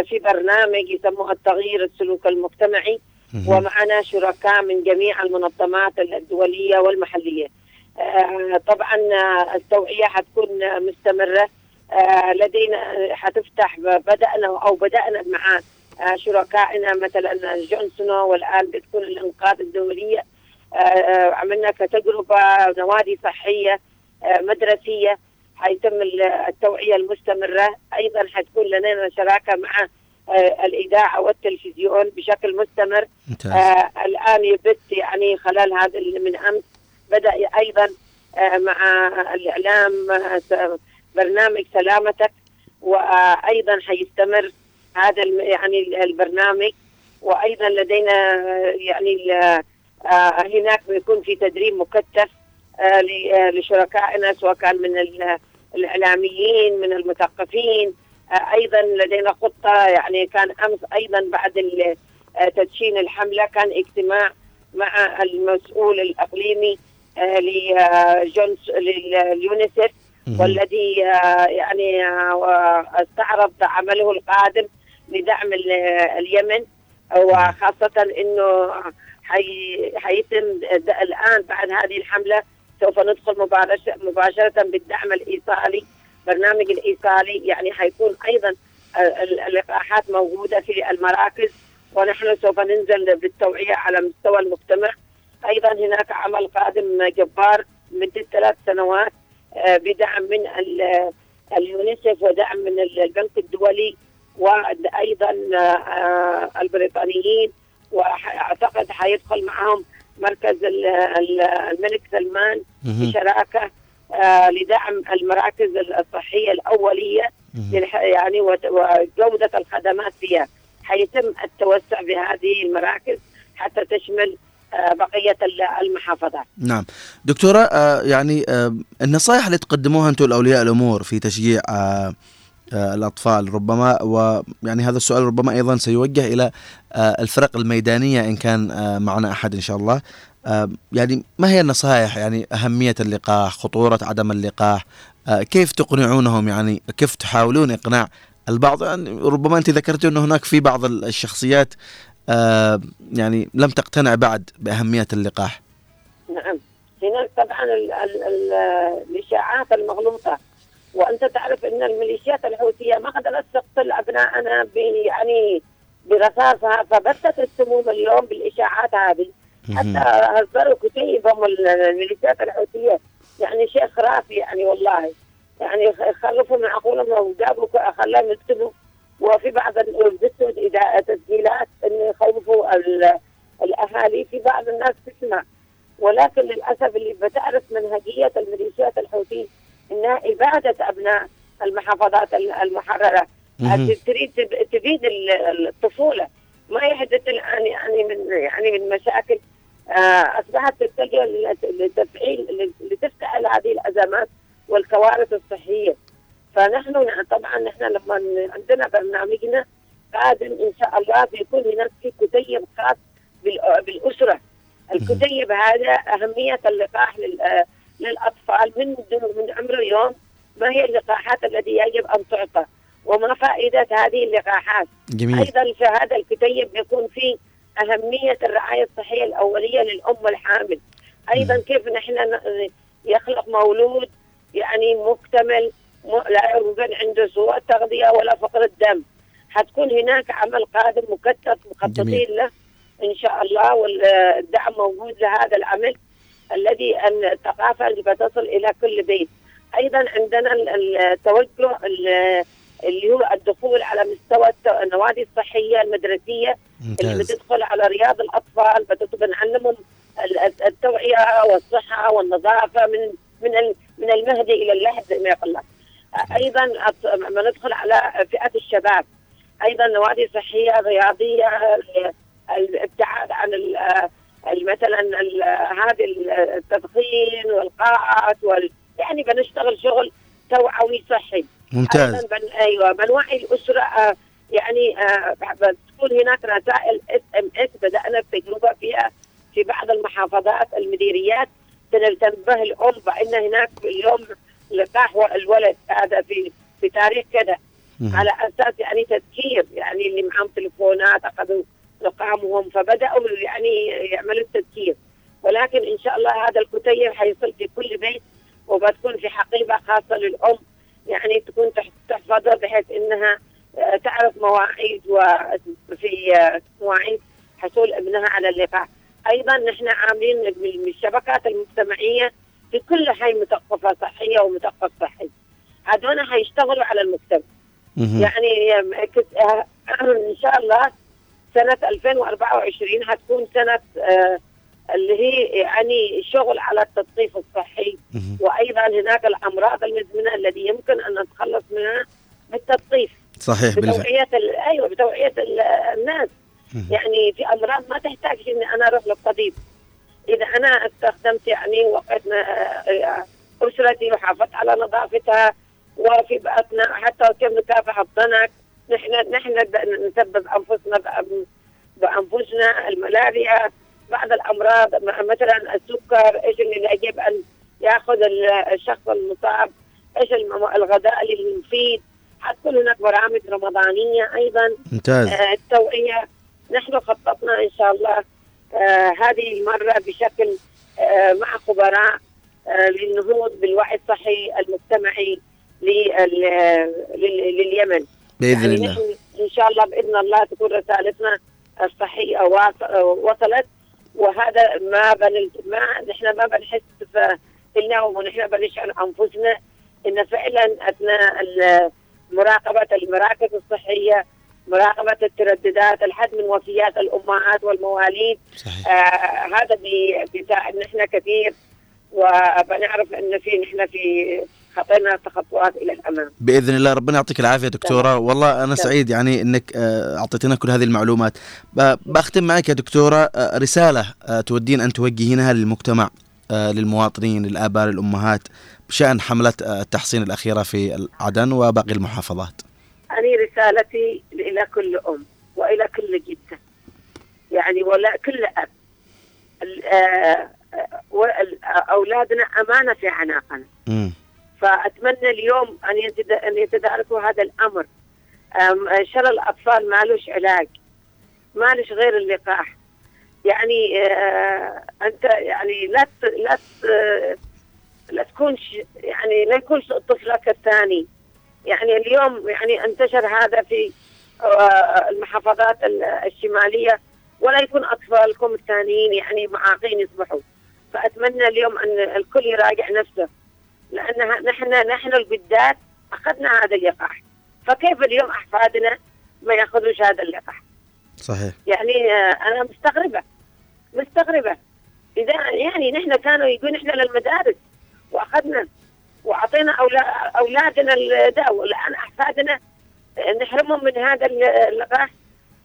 Q: في برنامج يسموه التغيير السلوك المجتمعي. ومعنا شركاء من جميع المنظمات الدولية والمحلية. آه، طبعا التوعية حتكون مستمرة. آه، لدينا حتفتح بدأنا أو بدأنا مع آه، شركائنا مثلا جونسون والآن بتكون الإنقاذ الدولية. عملنا كتجربة نوادي صحية مدرسية حيتم ال- التوعية المستمرة. أيضا حتكون لدينا شراكة مع الإذاعة والتلفزيون بشكل مستمر. الآن يبث يعني خلال هذا من أمس بدأ أيضا آه مع الإعلام آه، برنامج سلامتك وأيضا حيستمر هذا يعني ال- البرنامج. وأيضا لدينا آه، يعني هناك بيكون في تدريب مكثف لشركائنا سواء كان من ال- الإعلاميين من المثقفين. أيضا لدينا خطة يعني كان أمس أيضا بعد تدشين الحملة كان اجتماع مع المسؤول الإقليمي لجونس لليونيسف والذي آه، يعني آه، استعرض عمله القادم لدعم ال- اليمن. وخاصة إنه حي- حيتم الآن بعد هذه الحملة سوف ندخل مباشرة بالدعم الايصالي برنامج الايصالي يعني حيكون أيضا ال- اللقاحات موجودة في المراكز. ونحن سوف ننزل بالتوعية على مستوى المجتمع. أيضا هناك عمل قادم جبار مدة ثلاث سنوات آه، بدعم من ال- اليونيسف ودعم من ال- البنك الدولي وأيضا آه، البريطانيين وأعتقد حيدخل معهم مركز ال- ال- الملك سلمان. بشراكة آه، لدعم المراكز الصحية الأولية يعني وجودة الخدمات فيها حيتم التوسع بهذه المراكز حتى تشمل آه، بقية ال- المحافظات.
A: نعم. دكتورة آه يعني آه النصائح اللي تقدموها أنتم لأولياء الأمور في تشجيع آه آه الأطفال ربما ويعني هذا السؤال ربما أيضا سيوجه آه الفرق الميدانية إن كان آه معنا أحد إن شاء الله. آه يعني ما هي النصائح يعني أهمية اللقاح خطورة عدم اللقاح؟ آه كيف تقنعونهم؟ يعني كيف تحاولون إقناع البعض؟ يعني ربما أنت ذكرت أنه هناك في بعض الشخصيات آه يعني لم تقتنع بعد بأهمية اللقاح.
Q: نعم. هناك طبعا ال ال ال الاشاعات المغلوطة. وأنت تعرف إن الميليشيات الحوثية ما قدرت تقتل ابنائنا ب- يعني برصاصها فبثت السموم اليوم بالإشاعات هذه. حتى هزروا كتيبهم ال- الميليشيات الحوثية. يعني شيء خرافي يعني والله. يعني خلفوا من عقولهم وجابوا خلاهم يكتبوا وفي بعض بثوا إذا- تسجيلات انه يخوفوا ال- الأهالي في بعض الناس تسمع. ولكن للأسف اللي بتعرف منهجية الميليشيات الحوثيه إنها إبادة أبناء المحافظات ال-
S: المحررة.
Q: تريد تبيد ال- الطفولة. ما يحدث الآن يعني من يعني من مشاكل. آه، أصبحت تتجه لتفعيل لتفتعل هذه الأزمات والكوارث الصحية. فنحن طبعا نحن لما عندنا برنامجنا قادم إن شاء الله بيكون هناك في كتيب خاص بال- بالأسرة. الكتيب هذا أهمية اللقاح لل- للأطفال من من عمر يوم ما هي اللقاحات التي يجب أن تعطى؟ وما فائدة هذه اللقاحات؟
A: جميل.
Q: أيضا في هذا الكتيب بيكون فيه أهمية الرعاية الصحية الأولية للأم الحامل. أيضا كيف نحن يخلق مولود يعني مكتمل لا يوجد عنده سوء تغذية ولا فقر الدم حتكون هناك عمل قادم مكثف مخططين. له إن شاء الله والدعم موجود لهذا العمل الذي أن الثقافه اللي بتصل إلى كل بيت أيضا عندنا ال- التوجه ال- اللي هو الدخول على مستوى النوادي الصحية المدرسية اللي
A: ممتاز
Q: بتدخل على رياض الأطفال بنعلمهم ال- الت- التوعية والصحة والنظافة من من من المهد إلى اللحد زي ما يقول لك. أيضا الت- لما ندخل على فئة الشباب. أيضا نوادي صحية رياضية ال- الابتعاد عن مثلا هذه ال- التدخين والقاعات وال يعني بنشتغل شغل توعوي صحي.
A: ممتاز.
Q: أيضاً بن أيوه بنوعي الأسرة آه، يعني آه، بتكون هناك رسائل SMS بدأنا التجربة فيها في بعض المحافظات المديريات. تنبه الأم بأن هناك اليوم لقاح الولد هذا في في تاريخ كذا. على أساس يعني تذكير يعني اللي معهم تليفونات أخذوا رقمهم فبدأوا يعني يعملوا التذكير. ولكن إن شاء الله هذا الكتيب حيصل في كل بيت وبتكون في حقيبة خاصة للأم. يعني تكون تح- تحفظها بحيث إنها آه، تعرف مواعيد وفي آه، مواعيد حصول ابنها على اللقاح أيضا نحن عاملين من الشبكات المجتمعيه في كل حي مثقفه صحية ومثقف صحي. هذول حيشتغلوا على المجتمع. يعني آه، إن شاء الله سنة 2024 هتكون سنة آه، اللي هي يعني شغل على التثقيف الصحي. وأيضا هناك الأمراض المزمنة التي يمكن أن نتخلص منها بالتثقيف
A: صحيح
Q: بتوعية أيوه بتوعية ال- الناس. يعني في أمراض ما تحتاج إني أنا أروح للطبيب. إذا أنا استخدمت يعني وقت آه، أسرتي وحافظت على نظافتها وفي بيئتنا حتى كيف نكافح الضنك نحن نحن نسبب أنفسنا بأنفسنا الملاريا بعض الأمراض مثلا السكر إيش اللي يجب أن يأخذ ال- الشخص المصاب إيش الغذاء اللي المفيد حتكون هناك برامج رمضانية أيضا
A: ممتاز.
Q: آه، التوعية. نحن خططنا إن شاء الله هذه المرة بشكل آه مع خبراء آه للنهوض بالوعي الصحي المجتمعي لل- لل- لليمن
A: بإذن
Q: يعني
A: الله.
Q: إن شاء الله بإذن الله تكون رسالتنا الصحيه وصلت وهذا ما بن ما نحن ما بنحس في النوم ونحن بنشعر أنفسنا إن فعلا أثناء مراقبة المراكز الصحية مراقبة الترددات الحد من وفيات الأمهات والمواليد.
A: صحيح.
Q: آه هذا بي- بيساعد نحن كثير وبنعرف ان في نحن في خطينا خطوات إلى الأمام.
A: بإذن الله ربنا يعطيك العافية دكتورة. والله أنا
Q: تمام.
A: سعيد يعني إنك آه، أعطيتنا كل هذه المعلومات. بختم معك يا دكتورة آه، رسالة آه، تودين أن توجهينها للمجتمع للمواطنين للآباء للأمهات بشأن حملة التحصين الأخيرة في عدن وباقي المحافظات.
Q: أنا رسالتي إلى كل أم وإلى كل جدة. يعني ولا كل أب. آه، أولادنا أمانة في عناقنا. فأتمنى اليوم أن أن يتداركوا هذا الأمر. أم، شلل الأطفال مالوش علاج. مالوش غير اللقاح. يعني آه أنت يعني لا لا لا تكون يعني لا يكون طفلك الثاني. يعني اليوم يعني انتشر هذا في آه، المحافظات ال- الشمالية ولا يكون أطفالكم الثانيين يعني معاقين يصبحوا. فأتمنى اليوم أن الكل يراجع نفسه لأن نحن نحن الجدات أخذنا هذا اللقاح. فكيف اليوم أحفادنا ما يأخذوش هذا اللقاح؟
A: صحيح.
Q: يعني آه، أنا مستغربة مستغربة. إذا يعني نحن كانوا يقولون إحنا للمدارس وأخذنا وأعطينا أولا- أولادنا الدواء والان أحفادنا نحرمهم من هذا اللقاح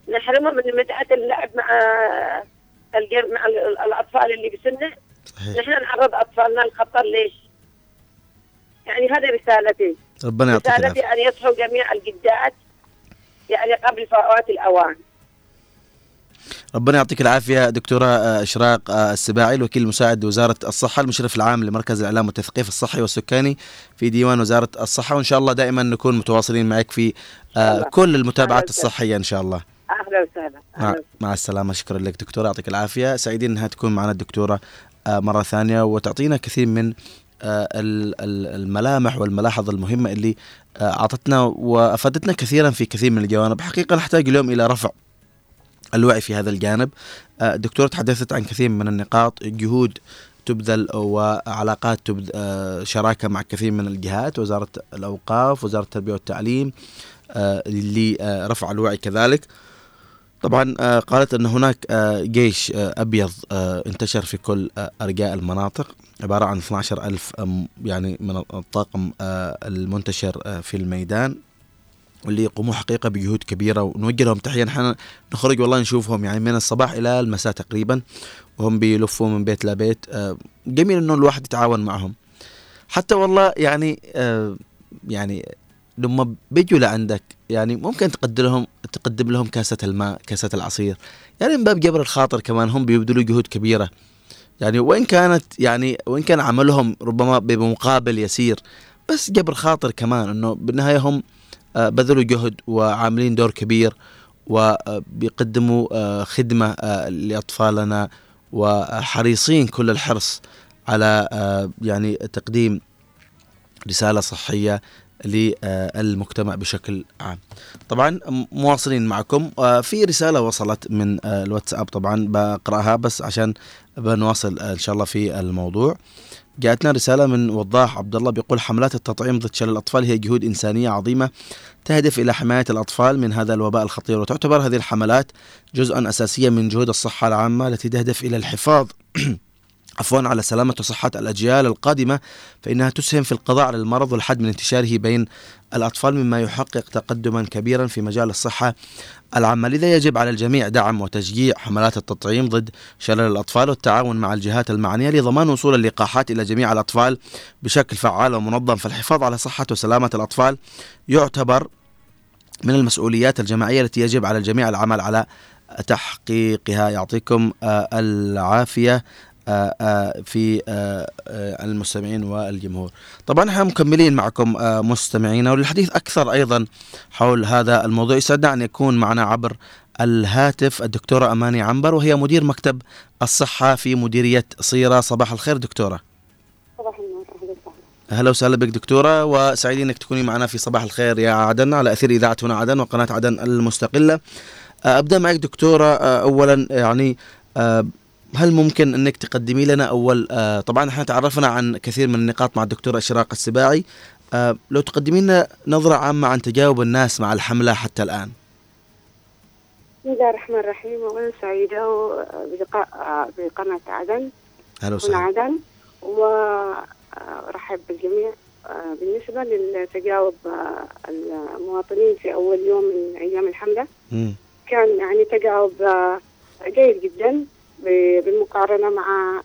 Q: نحرمهم من متعه اللعب مع مع ال- الأطفال اللي بسنه. نحن نعرض أطفالنا للخطر ليش؟ يعني هذه رسالتي.
A: ربنا يعطيك
Q: رسالتي أن يصحوا جميع الجدات يعني قبل فوات الأوان.
A: ربنا يعطيك العافية دكتورة آه، إشراق آه، السباعي الوكيل المساعد وزارة الصحة المشرف العام لمركز الإعلام والتثقيف الصحي والسكاني في ديوان وزارة الصحة. وإن شاء الله دائما نكون متواصلين معك في آه،. كل المتابعات. الصحية إن شاء الله.
Q: أهلا وسهلا.
A: مع, مع السلامة. شكرا لك دكتورة يعطيك العافية. سعيدين أنها تكون معنا الدكتورة آه، مرة ثانية وتعطينا كثير من ال- ال- الملامح والملاحظ المهمة اللي أعطتنا وأفادتنا كثيرا في كثير من الجوانب. حقيقة نحتاج اليوم إلى رفع الوعي في هذا الجانب. آه، الدكتورة تحدثت عن كثير من النقاط جهود تبذل وعلاقات تبذل آه، شراكة مع كثير من الجهات وزارة الأوقاف وزارة التربية والتعليم آه، لرفع الوعي كذلك. طبعا قالت أن هناك جيش آه، انتشر في كل أرجاء المناطق. عبارة عن 12 ألف آم، يعني من الطاقم المنتشر في الميدان. واللي يقوموا حقيقة بجهود كبيرة ونوجه لهم تحية. نحن نخرج والله نشوفهم يعني من الصباح إلى المساء تقريبا وهم بيلفوا من بيت لبيت. آه، جميل إنه الواحد يتعاون معهم. حتى والله يعني آه، يعني لما بيجوا لعندك يعني ممكن تقدم لهم تقدم لهم كاسة الماء كاسة العصير. يعني من باب جبر الخاطر كمان هم بيبذلوا جهود كبيرة. يعني وإن كانت يعني وإن كان عملهم ربما بمقابل يسير بس جبر خاطر كمان إنه بالنهاية هم بذلوا جهد وعاملين دور كبير وبيقدموا آه، خدمة آه، لأطفالنا وحريصين كل الحرص على آه، يعني تقديم رسالة صحية للمجتمع بشكل عام. طبعا مواصلين معكم. في رسالة وصلت من الواتساب طبعا بقرأها بس عشان بنواصل إن شاء الله في الموضوع. جاءتنا رسالة من وضاح عبد الله بيقول حملات التطعيم ضد شلل الأطفال هي جهود إنسانية عظيمة تهدف إلى حماية الأطفال من هذا الوباء الخطير وتعتبر هذه الحملات جزءا أساسيا من جهود الصحة العامة التي تهدف إلى الحفاظ عفوا على سلامة وصحة الأجيال القادمة فإنها تسهم في القضاء على المرض والحد من انتشاره بين الأطفال مما يحقق تقدما كبيرا في مجال الصحة العامة. لذا يجب على الجميع دعم وتشجيع حملات التطعيم ضد شلل الأطفال والتعاون مع الجهات المعنية لضمان وصول اللقاحات إلى جميع الأطفال بشكل فعال ومنظم. فالحفاظ على صحة وسلامة الأطفال يعتبر من المسؤوليات الجماعية التي يجب على الجميع العمل على تحقيقها. يعطيكم آه، العافية. في آه، آه، المستمعين والجمهور. طبعا إحنا مكملين معكم آه، مستمعينا وللحديث أكثر أيضا حول هذا الموضوع. يسعدنا أن يكون معنا عبر الهاتف الدكتورة أماني عنبر وهي مدير مكتب الصحة في مديرية صيرة. صباح الخير
Q: صباح النور أهلا وسهلا.
A: أهلا وسهلا بك دكتورة وسعيدين أنك تكوني معنا في صباح الخير يا عدن على أثير اذاعه هنا عدن وقناة عدن المستقلة. آه، أبدأ معك دكتورة آه، اولا يعني آه، هل ممكن أنك تقدمي لنا أول آه، طبعا إحنا تعرفنا عن كثير من النقاط مع الدكتوره أشراق السباعي آه، لو تقدمي لنا نظرة عامة عن تجاوب الناس مع الحملة حتى الآن.
Q: بسم الله الرحمن الرحيم. وأنا سعيدة بلقاء بقناة عدن. أهلا
A: وسهلا.
Q: عدن. وارحب بالجميع آه، بالنسبة للتجاوب آه، المواطنين في أول يوم من أيام الحملة.
A: مم.
Q: كان يعني تجاوب آه، جيد جدا. بالمقارنه مع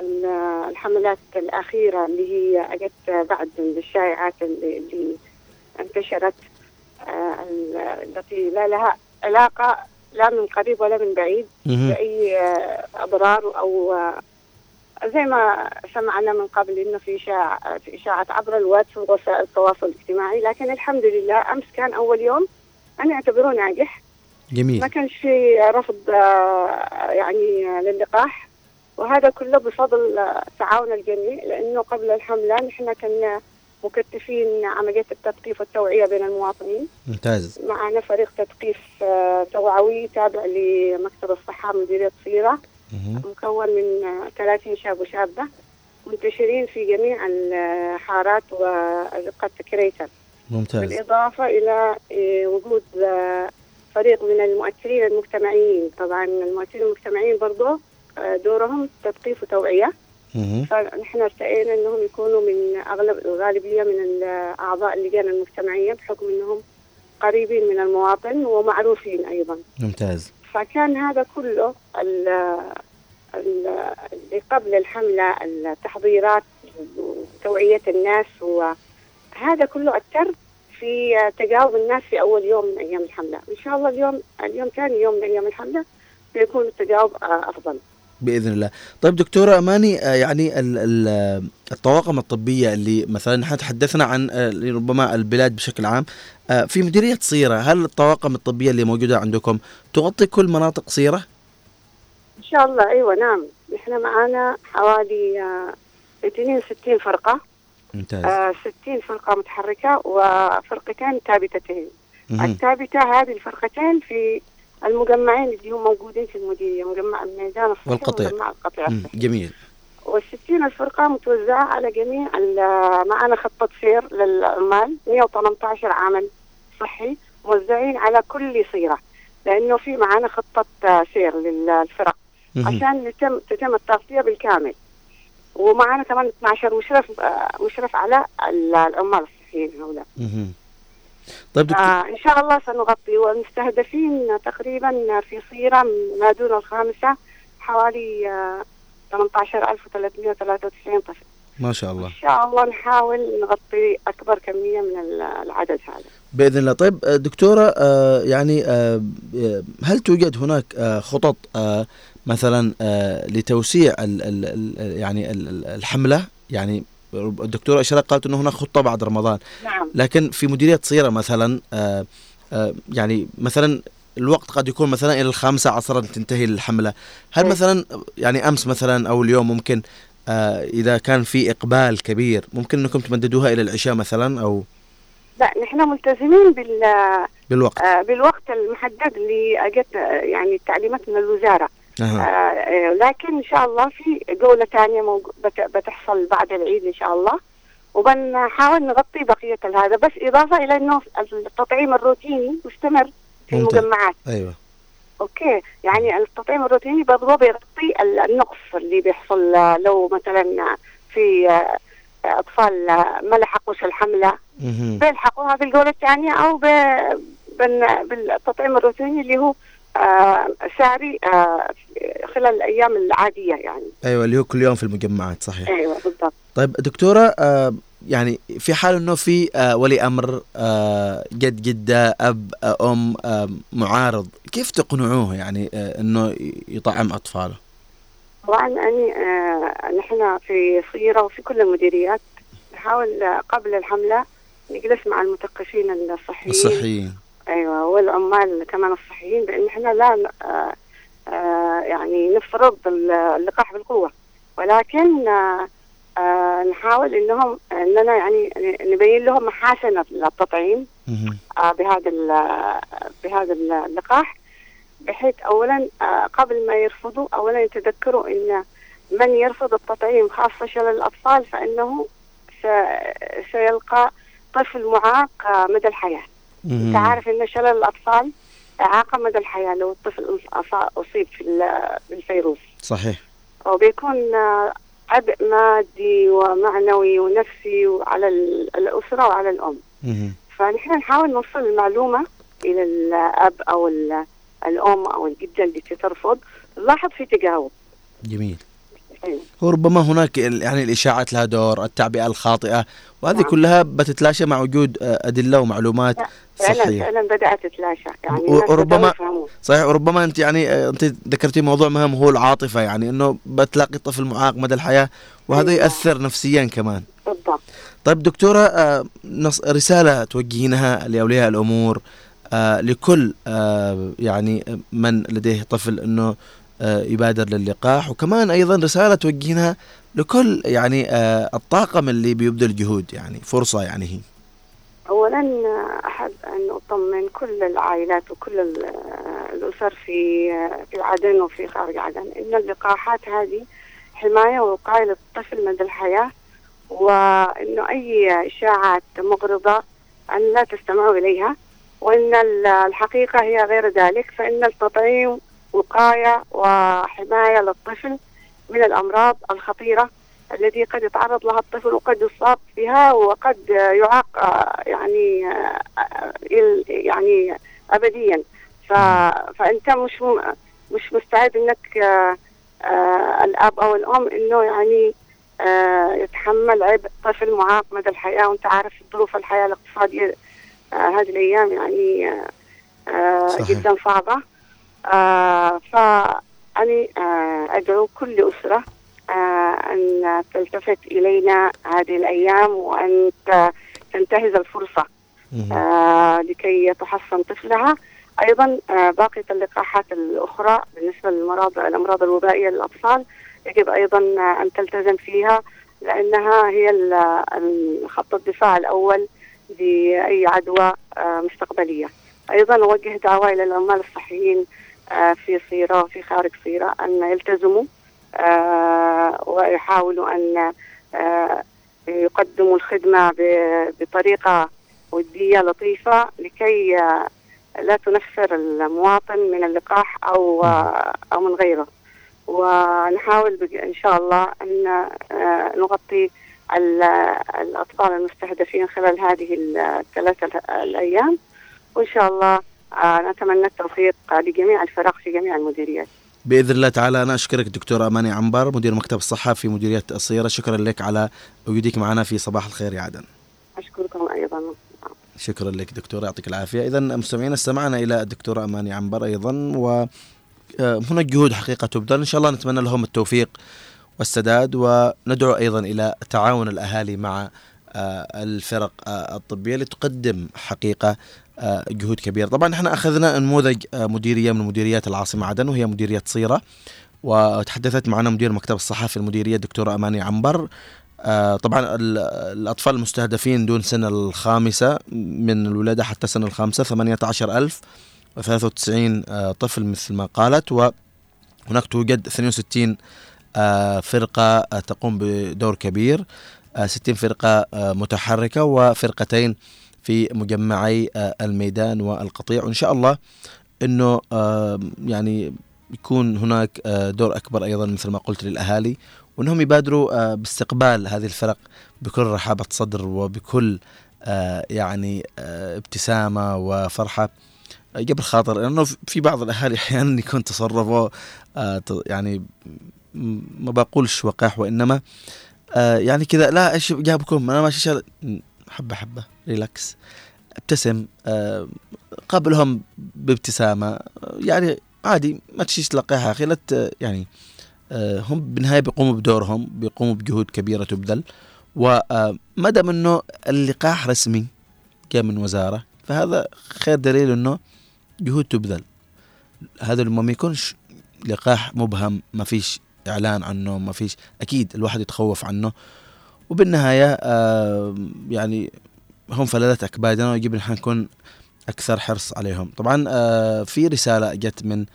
Q: ال- الحملات الأخيرة اللي هي أجت بعد الشائعات اللي, انتشرت آه، ال- التي لا لها علاقة لا من قريب ولا من بعيد. بأي آه، أضرار أو آه، زي ما سمعنا من قبل إنه في اشاعه في إشاعات عبر الواتس ووسائل التواصل الاجتماعي لكن الحمد لله أمس كان أول يوم أنا اعتبره ناجح
A: جميل.
S: ما كانش في رفض آه، يعني للقاح. وهذا كله بفضل آه، تعاون الجميع لأنه قبل الحملة نحن كنا مكتفين عملية التثقيف والتوعية بين المواطنين.
A: ممتاز.
S: معنا فريق تثقيف آه، توعوي تابع لمكتب الصحة مديرية صيره مكون من آه، 30 شاب وشابة منتشرين في جميع الحارات وأزقة كريتر
A: ممتاز.
S: بالإضافة إلى وجود فريق من المؤثرين المجتمعيين. طبعا المؤثرين المجتمعيين برضو آه، دورهم تثقيف وتوعية. فنحن ارتئينا إنهم يكونوا من أغلب الغالبيه من اعضاء اللجان المجتمعية بحكم إنهم قريبين من المواطن ومعروفين أيضا.
A: ممتاز.
S: فكان هذا كله ال- ال- اللي قبل الحملة التحضيرات وتوعية الناس وهذا كله أثر في تجاوب الناس في أول يوم من أيام الحملة، إن شاء الله اليوم اليوم ثاني يوم من أيام الحملة بيكون التجاوب آه، أفضل.
A: بإذن الله. طيب دكتورة أماني آه، يعني ال- ال- الطواقم الطبية اللي مثلا نحن تحدثنا عن آه، ربما البلاد بشكل عام في مديرية صيرة هل الطواقم الطبية اللي موجودة عندكم تغطي كل مناطق صيرة؟
S: إن شاء الله. أيوه نعم. نحن معانا حوالي آه، 62 فرقة.
A: ممتاز.
S: آه 60 فرقة متحركة وفرقتين ثابتتين.
A: مهم.
S: الثابتة هذه الفرقتين في المجمعين اللي هم موجودين في المديريه مجمع الميدان الصحي
A: والقطيع.
S: ومجمع القطيع
A: جميل.
S: والستين الفرقة متوزعة على جميع ال- معانا خطة سير للعمال 118 عامل صحي موزعين على كل صيرة لأنه في معانا خطة سير للفرق. عشان يتم تتم التغطية بالكامل. ومعانا كمان 12 مشرف مشرف على ال- العمال الصحيين هؤلاء.
A: طيب دكتور
S: آه إن شاء الله سنغطي ومستهدفين تقريبا في صيرة ما دون الخامسة حوالي آه 18393 طفل.
A: ما شاء الله.
S: إن شاء الله نحاول نغطي أكبر كمية من ال- العدد هذا.
A: بإذن الله. طيب آه، دكتورة آه، يعني آه، هل توجد هناك خطط مثلا آه، لتوسيع ال ال ال يعني ال- ال- الحملة. يعني الدكتورة اشرت قالت إنه هناك خطة بعد رمضان.
S: نعم.
A: لكن في مديرية صيره مثلا آه، آه، يعني مثلا الوقت قد يكون مثلا إلى الخامسة عصرا تنتهي الحملة. هل. مثلا يعني أمس مثلا أو اليوم ممكن آه، إذا كان في إقبال كبير ممكن إنكم تمددوها إلى العشاء مثلا أو؟
S: لا نحن ملتزمين بال
A: بالوقت.
S: آه، بالوقت المحدد اللي آه، يعني التعليمات من الوزارة.
A: أها.
S: آه، آه، لكن إن شاء الله في موج- بت- بتحصل بعد العيد إن شاء الله. وبنحاول نغطي بقية هذا بس إضافة إلى أنه التطعيم الروتيني مستمر في. المجمعات.
A: أيوه.
S: أوكي. يعني التطعيم الروتيني برضه بيغطي ال- النقص اللي بيحصل آه، لو مثلا في أطفال ما لحقوش
A: الحملة.
S: بيلحقوها بالجولة الثانية أو بالتطعيم الروتيني اللي هو آه، ساري آه، خلال الأيام العادية يعني.
A: أيوه اللي هو كل يوم في المجمعات صحيح.
S: أيوه بالضبط.
A: طيب دكتورة آه يعني في حال إنه في ولي أمر جد جدة أب أم معارض كيف تقنعوه يعني إنه يطعم أطفاله؟
S: طبعا يعني آه، نحن في صيرة وفي كل المديريات نحاول قبل الحملة نجلس مع المثقفين الصحيين.
A: الصحيين.
S: أيوه والعمال كمان الصحيين بان إحنا لا ن- آه آه يعني نفرض ال- اللقاح بالقوة ولكن آه آه نحاول إنهم إننا يعني نبين لهم محاسن التطعيم بهذا بهذا اللقاح بحيث اولا قبل ما يرفضوا اولا يتذكروا إن من يرفض التطعيم خاصة شلل الأطفال فإنه سيلقى طفل معاق مدى الحياة. انت عارف إن شلل الأطفال إعاقة مدى الحياة لو الطفل أصيب في ال- بالفيروس.
A: صحيح.
S: وبيكون آه، عبء مادي ومعنوي ونفسي وعلى ال- الأسرة وعلى
A: الأم.
S: فنحن نحاول نوصل المعلومة إلى الأب أو ال- الأم أو الجدة اللي ترفض. نلاحظ في تجاوب.
A: جميل. هو ربما هناك يعني الإشاعات لها دور التعبئة الخاطئة وهذه
S: نعم.
A: كلها بتتلاشى مع وجود آه، أدلة ومعلومات
S: فعلا
A: صحيه
S: فعلا بدأت تتلاشى يعني
A: وربما-. صحيح وربما أنت يعني آه، أنت ذكرتي موضوع مهم هو العاطفة يعني إنه بتلاقي طفل معاق مدى الحياة وهذا
S: أيوة.
A: ياثر نفسيا كمان
S: بالضبط
A: طيب دكتورة آه، رسالة توجهينها لأولياء الأمور لكل يعني من لديه طفل إنه يبادر للقاح. وكمان أيضا رسالة توجهينها لكل يعني آه، الطاقم اللي بيبذل جهود يعني فرصة يعني هي.
S: اولا أحب أن أطمن كل العائلات وكل ال- الأسر في في عدن وفي خارج عدن إن اللقاحات هذه حماية ووقاية للطفل مدى الحياة وانه أي إشاعات مغرضة أن لا تستمعوا إليها وإن ال- الحقيقة هي غير ذلك فإن التطعيم وقاية وحماية للطفل من الأمراض الخطيرة التي قد يتعرض لها الطفل وقد يصاب بها وقد يعاق يعني يعني ابديا. فأنت مش. مش مستعد إنك آه، الأب أو الأم إنه يعني آه، يتحمل عبء طفل معاق مدى الحياة وأنت عارف ظروف الحياة الاقتصادية آه، هذه الأيام يعني
T: صحيح.
S: جدا صعبة آه، فأني آه، أدعو كل أسرة آه، أن تلتفت إلينا هذه الأيام وأن تنتهز الفرصة آه، لكي تحصن طفلها. أيضا آه، باقية اللقاحات الأخرى بالنسبة للمرض الأمراض الوبائية للأطفال يجب أيضا آه، أن تلتزم فيها لأنها هي خط الدفاع الأول لأي عدوى آه، مستقبلية. أيضا أوجه دعوة إلى العمال الصحيين في صيرة وفي خارج صيرة أن يلتزموا آه، ويحاولوا أن آه، يقدموا الخدمة بطريقة ودية لطيفة لكي آه، لا تنفر المواطن من اللقاح أو آه، أو من غيره. ونحاول إن شاء الله أن آه، نغطي ال- الأطفال المستهدفين خلال هذه الثلاثة ال- الأيام. وإن شاء الله آه، نتمنى التوفيق لجميع الفرق في جميع المديريات.
A: بإذن الله تعالى أنا أشكرك دكتوره أماني عنبر مدير مكتب الصحة في مديرية الصيره شكرا لك على وجودك معنا في صباح الخير يا عدن.
S: أشكركم أيضا.
A: شكرا لك دكتور يعطيك العافية. اذا مستمعينا استمعنا إلى الدكتوره أماني عنبر أيضا و آه، هناك جهود حقيقة تبذل. إن شاء الله نتمنى لهم التوفيق والسداد وندعو أيضا إلى تعاون الأهالي مع آه، الفرق آه، الطبية لتقدم حقيقة جهود كبيرة. طبعا إحنا أخذنا نموذج آه، مديرية من مديريات العاصمة عدن وهي مديرية صيرة وتحدثت معنا مدير مكتب الصحه في المديرية الدكتورة أماني عنبر. آه، طبعا ال- الأطفال المستهدفين دون سن الخامسة من الولادة حتى سن الخامسة 18000 و93 آه، طفل مثل ما قالت. وهناك توجد 62 آه، فرقة آه، تقوم بدور كبير آه، 60 فرقة آه، متحركة وفرقتين في مجمعي آه، الميدان والقطيع. وإن شاء الله آه، يعني يكون هناك آه، دور أكبر أيضا مثل ما قلت للأهالي وأنهم يبادروا آه، باستقبال هذه الفرق بكل رحابة صدر وبكل يعني ابتسامة وفرحة. قبل خاطر لأنه في بعض الأهالي أحيانا يكون تصرفه يعني ما بقولش وقاح وإنما يعني كذا لا إيش جابكم؟ أنا ماشي. حبة حبة. ريلاكس ابتسم آه قابلهم بابتسامة. آه، يعني عادي ما تشيش تلقيها أخي. لا يعني آه هم بالنهاية بيقوموا بدورهم بيقوموا بجهود كبيرة تبذل. وما دام إنه اللقاح رسمي جاء من وزارة فهذا خير دليل إنه جهود تبذل. هذا لما ما يكونش لقاح مبهم ما فيش إعلان عنه ما فيش أكيد الواحد يتخوف عنه. وبالنهاية آه يعني هم فلذة اكبادنا ويجب إن نكون أكثر حرص عليهم. طبعا آه في رسالة جت من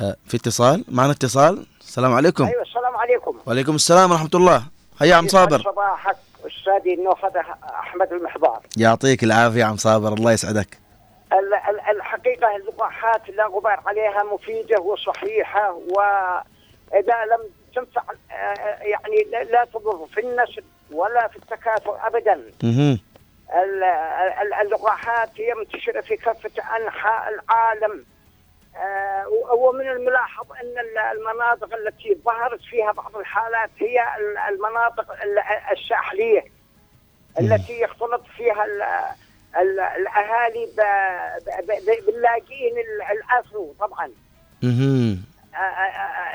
A: آه في اتصال. معنا اتصال. السلام عليكم.
T: أيوه السلام عليكم.
A: وعليكم السلام ورحمة الله. هيا عم صابر.
T: صباحك أستاذي النوخذ أحمد المحضار.
A: يعطيك العافية عم صابر. الله يسعدك.
T: ال- ال- الحقيقة اللقاحات لا غبار عليها مفيدة وصحيحة واذا لم تنفع آه، يعني لا- لا تضر في النسل. ولا في التكاثر ابدا. اللقاحات هي منتشرة في كافة أنحاء العالم. آه، ومن الملاحظ أن ال- المناطق التي ظهرت فيها بعض الحالات هي ال- المناطق ال- الساحليه التي يختلط فيها ال ال الأهالي باللاجئين ال- الأفرو طبعا.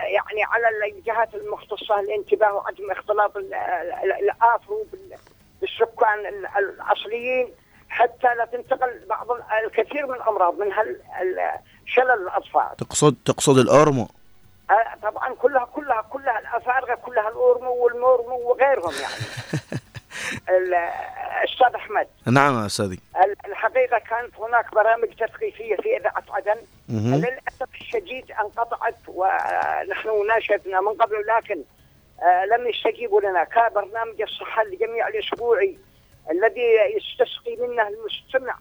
T: يعني على الجهات المختصة الانتباه وعدم اختلاط ال- ال- الافرو بال- بالسكان ال- الأصليين. حتى لا تنتقل بعض ال- الكثير من الأمراض من هال ال- شلل الأطفال.
A: تقصد تقصد الأورمو.
T: آه، طبعا كلها كلها كلها الأفارقة كلها الأورمو والمورمو وغيرهم يعني. ال- أستاذ أحمد.
A: نعم أستاذي.
T: ال- الحقيقة كانت هناك برامج تثقيفية في اذاعه عدن. للأسف الشديد انقطعت ونحن ناشدنا من قبل لكن آه، لم يستجيبوا لنا. كان برنامج الصحة لجميع الاسبوعي الذي يستسقي منه المستمع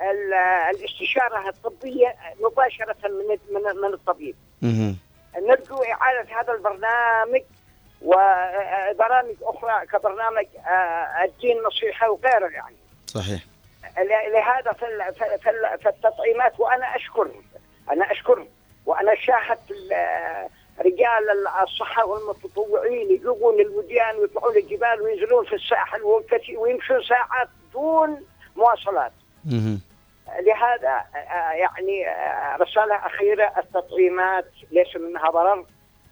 T: ال- الاستشارة الطبية مباشرة من من الطبيب. نرجو إعادة هذا البرنامج وبرامج أخرى كبرنامج آه، الدين نصيحة وغيره يعني.
A: صحيح.
T: لهذا في ال- في- في ال- في التطعيمات وأنا أشكر أنا أشكر وأنا شاهدت ال- رجال الصحة والمتطوعين يجوبون الوديان ويطلعون الجبال وينزلون في الساحل ويمشون ساعات دون مواصلات. لهذا آه، يعني آه، رسالة أخيرة التطعيمات ليس منها ضرر.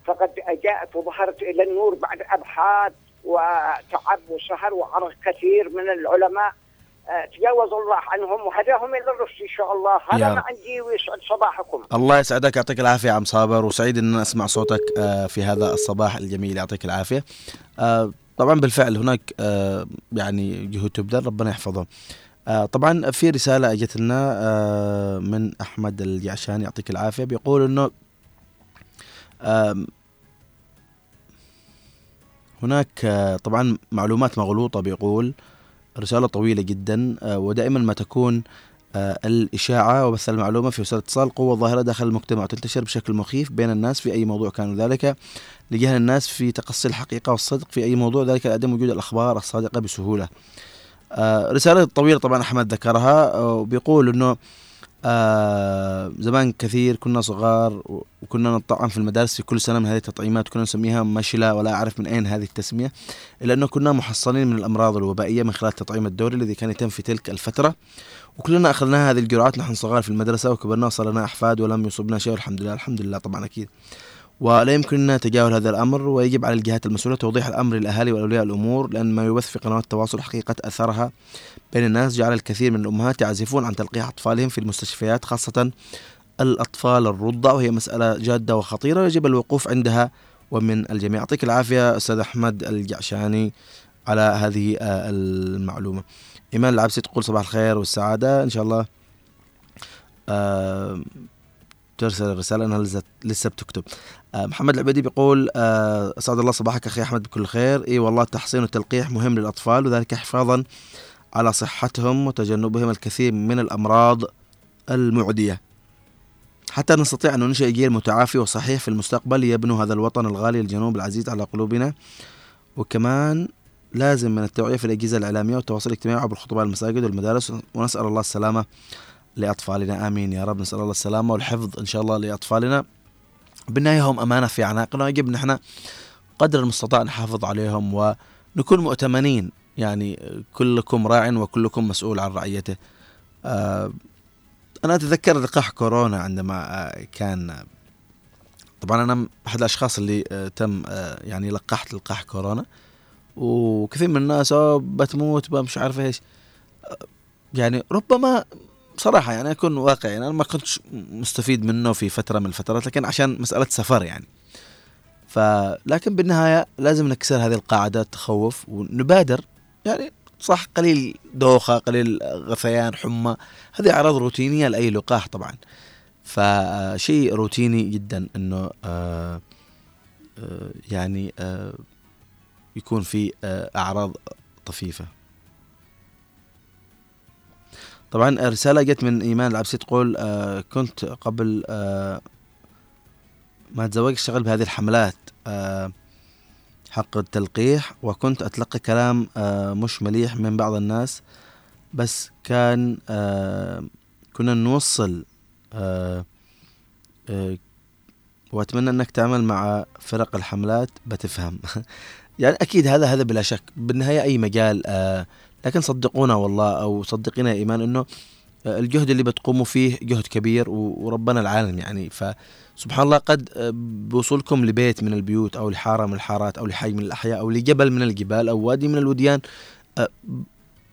T: فقد جاءت وظهرت إلى النور بعد أبحاث وتعب وسهر وعرق كثير من العلماء. آه، تجاوز الله عنهم وهداهم إلى الرشد إن شاء الله. هذا. ما عندي ويسعد صباحكم.
A: الله يسعدك يعطيك العافية عم صابر. وسعيد إن أسمع صوتك آه، في هذا الصباح الجميل. يعطيك العافية. آه، طبعا بالفعل هناك يعني جهود تبذل ربنا يحفظهم آه، طبعا في رسالة اجت لنا من أحمد الجعشاني يعطيك العافية. بيقول إنه هناك آه، طبعا معلومات مغلوطة بيقول رسالة طويلة جدا آه، ودائما ما تكون آه، الإشاعة وبث المعلومة في وسائل الاتصال قوة ظاهرة داخل المجتمع وتنتشر بشكل مخيف بين الناس في أي موضوع كان ذلك لجهل الناس في تقصي الحقيقة والصدق في أي موضوع ذلك لعدم وجود الأخبار الصادقة بسهولة. رسالة طويلة طبعا أحمد ذكرها وبيقول أنه آه زمان كثير كنا صغار وكنا نطعم في المدارس في كل سنة من هذه التطعيمات كنا نسميها مشلة ولا أعرف من أين هذه التسمية إلا أنه كنا محصنين من الأمراض الوبائية من خلال التطعيم الدوري الذي كان يتم في تلك الفترة. وكلنا أخذنا هذه الجرعات نحن صغار في المدرسة وكبرنا وصار لنا أحفاد ولم يصبنا شيء والحمد لله الحمد لله طبعا أكيد. ولا يمكننا تجاهل هذا الأمر ويجب على الجهات المسؤولة توضيح الأمر للأهالي واولياء الأمور لأن ما يبث في قنوات التواصل حقيقة أثرها بين الناس جعل الكثير من الأمهات يعزفون عن تلقيح أطفالهم في المستشفيات خاصة الأطفال الرضع وهي مسألة جادة وخطيرة ويجب الوقوف عندها ومن الجميع. يعطيك العافية أستاذ أحمد الجعشاني على هذه آه، المعلومة. إيمان العبسي تقول صباح الخير والسعادة. إن شاء الله آه ترسل الرسالة أنها لسه بتكتب. محمد العبيدي بيقول آه أسعد الله صباحك أخي أحمد بكل خير. إي والله التحصين والتلقيح مهم للأطفال وذلك حفاظا على صحتهم وتجنبهم الكثير من الأمراض المعدية. حتى نستطيع أن ننشئ جيل متعافي وصحيح في المستقبل يبنوا هذا الوطن الغالي الجنوب العزيز على قلوبنا. وكمان لازم من التوعية في الأجهزة الإعلامية والتواصل الاجتماعي عبر الخطباء المساجد والمدارس ونسأل الله السلامة لأطفالنا. آمين يا رب. نسأل الله السلامة والحفظ إن شاء الله لأطفالنا. بالنهاية هم أمانة في أعناقنا ويجب نحن قدر المستطاع نحافظ عليهم ونكون مؤتمنين. يعني كلكم راع وكلكم مسؤول عن رعيته. آه أنا أتذكر لقاح كورونا عندما آه كان طبعا أنا أحد الأشخاص اللي آه تم آه يعني لقحت لقاح كورونا. وكثير من الناس "أوه، بتموت مش عارف إيش. آه، يعني ربما صراحة يعني أكون واقعي أنا ما كنتش مستفيد منه في فترة من الفترات لكن عشان مسألة سفر يعني. فلكن بالنهاية لازم نكسر هذه القاعدة التخوف ونبادر. يعني صح قليل دوخة قليل غثيان حمى. هذه أعراض روتينية لأي لقاح طبعا. فشيء روتيني جدا أنه آه آه يعني آه يكون في آه أعراض طفيفة. طبعا رسالة جت من إيمان العبسي تقول آه كنت قبل آه ما أتزوج أشتغل بهذه الحملات آه حق التلقيح وكنت أتلقى كلام آه مش مليح من بعض الناس بس كان آه كنا نوصل آه آه وأتمنى أنك تعمل مع فرق الحملات بتفهم. يعني أكيد هذا هذا بلا شك. بالنهاية أي مجال آه لكن صدقونا والله أو صدقينا يا إيمان إنه الجهد اللي بتقوموا فيه جهد كبير وربنا العالم يعني. فسبحان الله قد بوصولكم لبيت من البيوت أو لحارة من الحارات أو لحي من الأحياء أو لجبل من الجبال أو وادي من الوديان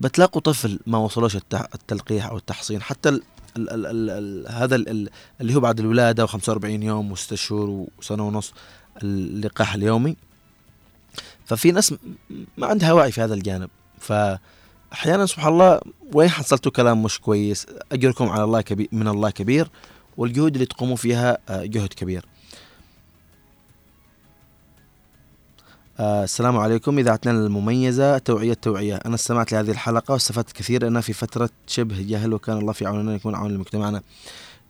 A: بتلاقوا طفل ما وصلوش التلقيح أو التحصين. حتى ال ال ال ال ال هذا ال ال اللي هو بعد الولادة و45 يوم وستة شهور وسنة ونص اللقاح اليومي. ففي ناس ما عندها وعي في هذا الجانب. فاحيانا سبحان الله وين حصلتوا كلام مش كويس؟ أجركم على الله كبير من الله كبير والجهود اللي تقوموا فيها آه، جهد كبير. آه السلام عليكم. إذاعتنا المميزة توعية توعية. أنا استمعت لهذه الحلقة واستفدت كثير. لأنها في فترة شبه جهل وكان الله في عوننا يكون عون لمجتمعنا.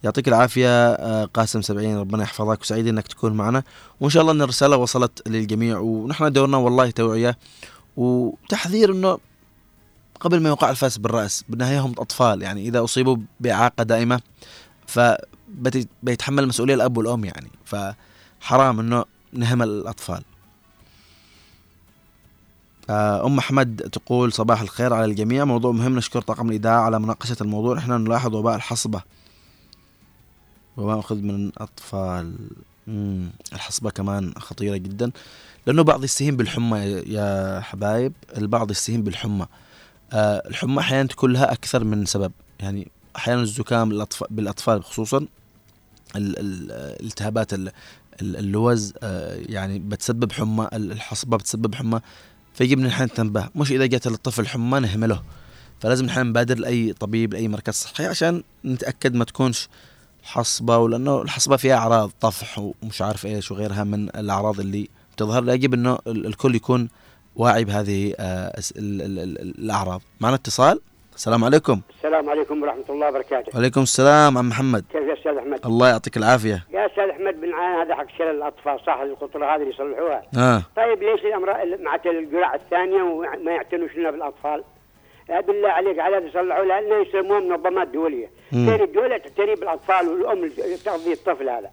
A: يعطيك العافية آه قاسم سبعين. ربنا يحفظك. وسعيد أنك تكون معنا. وإن شاء الله أن الرسالة وصلت للجميع. ونحن دورنا والله توعية. وتحذير أنه قبل ما يوقع الفاس بالرأس بالنهاية هم أطفال يعني إذا أصيبوا بإعاقة دائمة فبيتحمل المسؤولية الأب والأم يعني فحرام أنه نهمل الأطفال. آه، أم أحمد تقول صباح الخير على الجميع. موضوع مهم نشكر طاقم الإذاعة على مناقشة الموضوع. نحن نلاحظ وباء الحصبة. وما أخذ من الأطفال. الحصبة كمان خطيرة جدا. لأنه بعض يستهين بالحمى يا- حبايب البعض يستهين بالحمى. الحمى أحيانا تكون لها أكثر من سبب. يعني أحيانا الزكام بالأطفال خصوصا ال- ال- الالتهابات ال- ال- اللوز آه، يعني بتسبب حمى ال- الحصبة بتسبب حمى فيجب ان إحنا ننتبه مش إذا جات للطفل حمى نهمله. فلازم نحن نبادر لأي طبيب لأي مركز صحي عشان نتأكد ما تكونش حصبة ولأنه الحصبة فيها أعراض طفح ومش عارف إيش وغيرها من الأعراض اللي تظهر يجب إنه ال- الكل يكون واعي بهذه آه، الأعراض. معنا اتصال؟ السلام عليكم.
U: السلام عليكم ورحمة الله وبركاته.
A: وعليكم السلام عم محمد.
U: كيف يا أستاذ أحمد؟
A: الله يعطيك العافية.
U: يا أستاذ أحمد بنعاني هذا حق شلل الأطفال صح القطرة هذه اللي يصلحوها؟
A: آه.
U: طيب ليش الأمراض مع الجرعة الثانية وما يعتنوش لنا بالأطفال؟ لا بالله عليك على هذا يصلحوا لأنه يسموها منظمات دولية
V: مم.
U: غير الدولة تعتني بالأطفال والأم تغذية الطفل هذا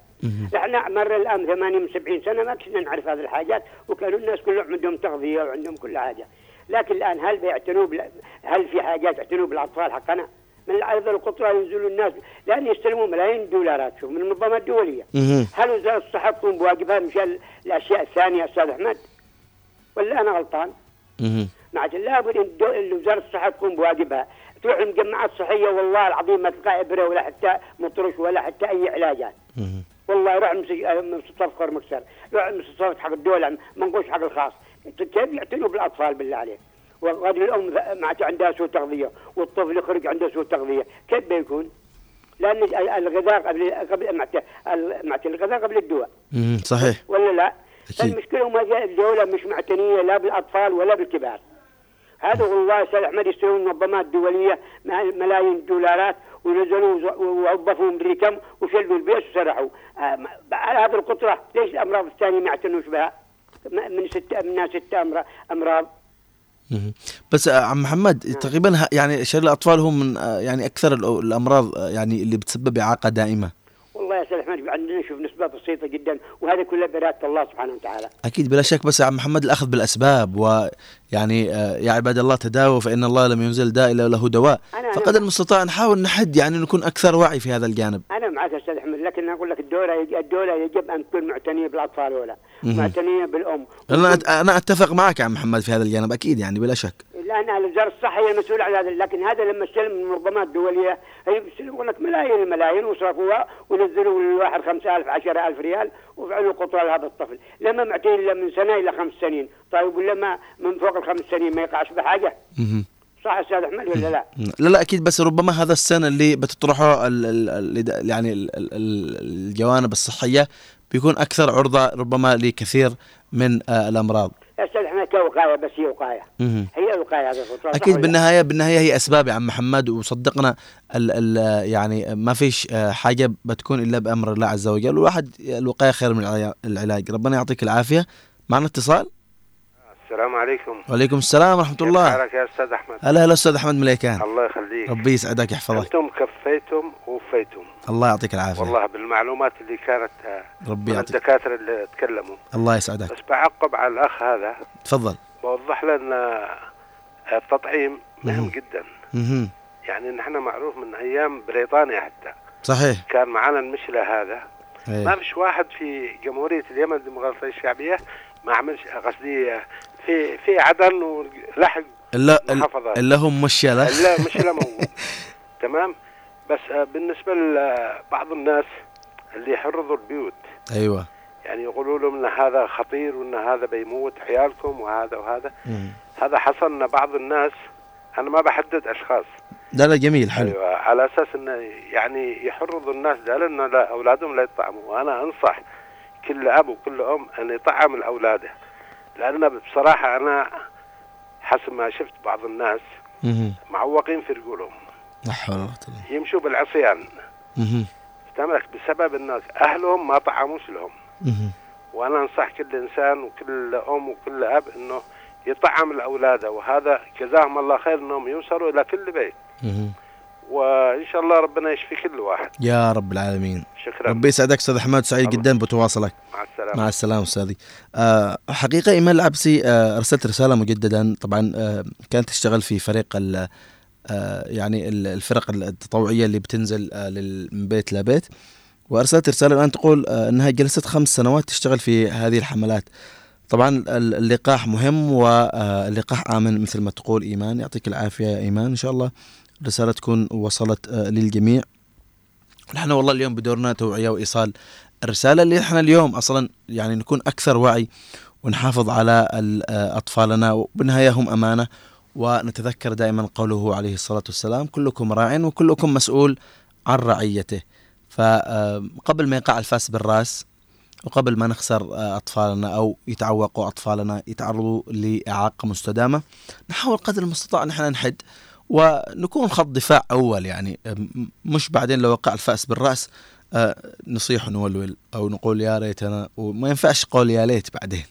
U: إحنا مر الآن 78 سنة ما كنا نعرف هذه الحاجات وكانوا الناس كلهم عندهم تغذية وعندهم كل حاجة لكن الآن هل بيعتنوا بال... هل في حاجات يعتنوا بالأطفال حقنا؟ من الأرض القطرى ينزلوا الناس لأن يستلموا ملايين الدولارات شوف من المنظمات
A: الدولية.
U: هل وزارة الصحة تقوم بواجبها مشان الأشياء الثانية أستاذ أحمد؟ ولا أنا غلطان؟
A: مهم.
U: معناته لابد أن وزارة الصحة تقوم بواجبها. تروح المجمعات الصحيه والله العظيم ما تلقى إبرة ولا حتى مطرش ولا حتى أي علاجات. والله روح مس- مستوصف خور مكسر. روح مستوصف حق الدولة ما نقولش حق الخاص. كيف يعتنوا بالأطفال بالله عليك؟ وقد الأم معناته عندها سوء تغذية والطفل يخرج عنده سوء تغذية. كيف بيكون؟ لأن ال- الغذاء قبل قبل معناته ال- معناته الغذاء قبل الدواء.
A: صحيح.
U: ولا لا؟
A: أكيد.
U: المشكلة هم الدولة مش معتنية لا بالأطفال ولا بالكبار هذا والله أستاذ أحمد يشترون منظمات دولية مع ملايين الدولارات ونزلوا ووظفوهم بريكم وشلوا البيت وسرحوا آه، على هذه القطرة ليش الأمراض الثانية ما يعتنوش بها؟ من ست من ست
A: أمراض. بس آه، عم محمد تقريبا ه- يعني شلل الأطفال هو من آه، يعني أكثر الأمراض آه، يعني اللي بتسبب
U: إعاقة دائمة عندنا نشوف نسبه بسيطة جدا وهذا كله باراده الله سبحانه وتعالى.
A: أكيد بلا شك بس يا عم محمد الأخذ بالأسباب ويعني آه، يا عباد الله تداووا فإن الله لم ينزل داء الا له دواء
U: أنا-
A: فقد المستطاع. نحاول نحد يعني نكون أكثر وعي في هذا الجانب.
U: أنا معك يا أستاذ أحمد لكن أقول لك الدولة الدولة يجب أن تكون معتنية بالأطفال ولا
A: مهم.
U: معتنية بالأم.
A: أنا أت- أنا أتفق معك يا عم محمد في هذا الجانب أكيد يعني بلا شك.
U: لأن وزاره الصحه هي المسؤوله عن هذا لكن هذا لما استلم من منظمات دوليه هي بيستلموا لك ملايين الملايين وصرفوها ونزلوا للواحد 5000 10000 ريال وفعلوا قطره لهذا الطفل. لما معطيه إلا من سنة إلى خمس سنين. طيب ولا ما من فوق الخمس سنين ما يقعش
A: بحاجة.
U: صح أستاذ أحمد ولا لا؟
A: لا لا أكيد بس ربما هذا السن اللي بتطرحه ال ال ال يعني ال ال ال الجوانب الصحية بيكون أكثر عرضة ربما لكثير من آه الأمراض.
U: يا أستاذ احمد كوقايه بس هي
A: وقاية.
U: هي وقاية
A: أكيد بالنهايه بالنهاية هي أسباب يا عم محمد وصدقنا ال ال يعني ما فيش آه، حاجة بتكون إلا بأمر الله عز وجل والواحد الوقاية خير من العلا- العلاج. ربنا يعطيك العافية. معنا اتصال؟
W: السلام عليكم.
A: وعليكم السلام ورحمة
W: كيف
A: الله
W: حالك يا أستاذ أحمد؟
A: هلا هلا أستاذ أحمد مليكان.
W: الله يخليك.
A: ربي يسعدك يحفظك.
W: أنتم كفيتم
A: الله يعطيك العافية.
W: والله بالمعلومات اللي كانت
A: ربي يعطيك.
W: الدكاترة اللي تكلموا.
A: الله يسعدك.
W: بس بعقب على الأخ هذا.
A: تفضل.
W: بوضح له إن التطعيم مهم. جدا.
A: مهم.
W: يعني نحن معروف من أيام بريطانيا حتى.
A: صحيح.
W: كان معنا المشكلة هذا.
A: إيه.
W: ما فيش واحد في جمهورية اليمن الديمقراطيه الشعبية ما عملش قصدي في في عدن ولحق محافظات.
A: إلا هم مشيله
W: لا مش لا موجود تمام؟ بس آه، بالنسبة لبعض الناس اللي يحرضوا البيوت.
A: أيوه.
W: يعني يقولوا لهم إن هذا خطير وإن هذا بيموت عيالكم وهذا وهذا.
A: مم.
W: هذا حصل إن بعض الناس أنا ما بحدد أشخاص.
A: لا لا جميل حلو.
W: أيوه على أساس انه يعني يحرضوا الناس ده لأن لا أولادهم لا يطعموا. وأنا أنصح كل أب وكل أم أن يطعم الاولاده لأن بصراحة أنا حسب ما شفت بعض الناس. معوقين في رجولهم.
A: لا حول ولا إلا
W: يمشوا بالعصيان. تمام بسبب الناس. أهلهم ما طعموش لهم
A: مهم.
W: وأنا أنصح كل إنسان وكل أم وكل أب إنه يطعم الأولاد. وهذا جزاهم الله خير إنهم يوصلوا إلى كل بيت.
A: مهم.
W: وإن شاء الله ربنا يشفي كل واحد.
A: يا رب العالمين.
W: شكرا.
A: ربي يسعدك أستاذ أحمد. سعيد جدا بتواصلك.
W: مع السلامة.
A: مع السلامة أستاذي. آه حقيقة ايمان العبسي آه أرسلت رسالة مجددا. طبعا آه كانت تشتغل في فريق ال يعني ال- الفرق التطوعية اللي بتنزل آه من بيت لبيت وأرسلت رسالة الآن تقول آه إنها جلست خمس سنوات تشتغل في هذه الحملات. طبعا ال- اللقاح مهم واللقاح آمن مثل ما تقول إيمان. يعطيك العافية يا إيمان. إن شاء الله الرسالة تكون وصلت آه للجميع. نحن والله اليوم بدورنا توعية وإيصال. الرسالة اللي إحنا اليوم أصلا يعني نكون أكثر وعي ونحافظ على ال- آه، أطفالنا. وبالنهاية هم أمانة. ونتذكر دائما قوله عليه الصلاة والسلام كلكم راع وكلكم مسؤول عن رعيته. فقبل ما يقع الفاس بالرأس وقبل ما نخسر آه، أطفالنا أو يتعوقوا أطفالنا يتعرضوا لإعاقة مستدامة نحاول قدر المستطاع ان إحنا نحد ونكون خط دفاع أول يعني. مش بعدين لو وقع الفاس بالرأس آه، نصيح ونولول أو نقول يا ريتنا وما ينفعش قول يا ليت بعدين.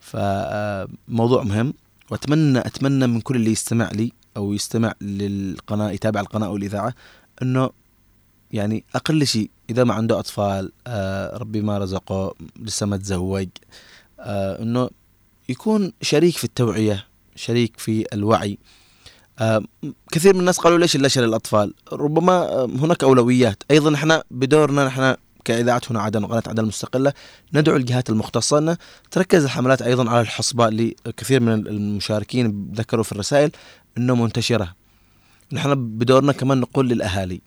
A: فموضوع مهم. وأتمنى أتمنى من كل اللي يستمع لي أو يستمع للقناة يتابع القناة أو الإذاعة إنه يعني أقل شيء إذا ما عنده أطفال آه ربي ما رزقه لسه ما تزوج آه إنه يكون شريك في التوعية شريك في الوعي. آه كثير من الناس قالوا ليش اللشة للاطفال ربما آه هناك أولويات. أيضا إحنا بدورنا نحن كإذاعة هنا عدن وقناه عدن المستقلة. ندعو الجهات المختصة أن تركز الحملات أيضا على الحصبه اللي كثير من المشاركين ذكروا في الرسائل أنه منتشرة. نحن بدورنا كمان نقول للأهالي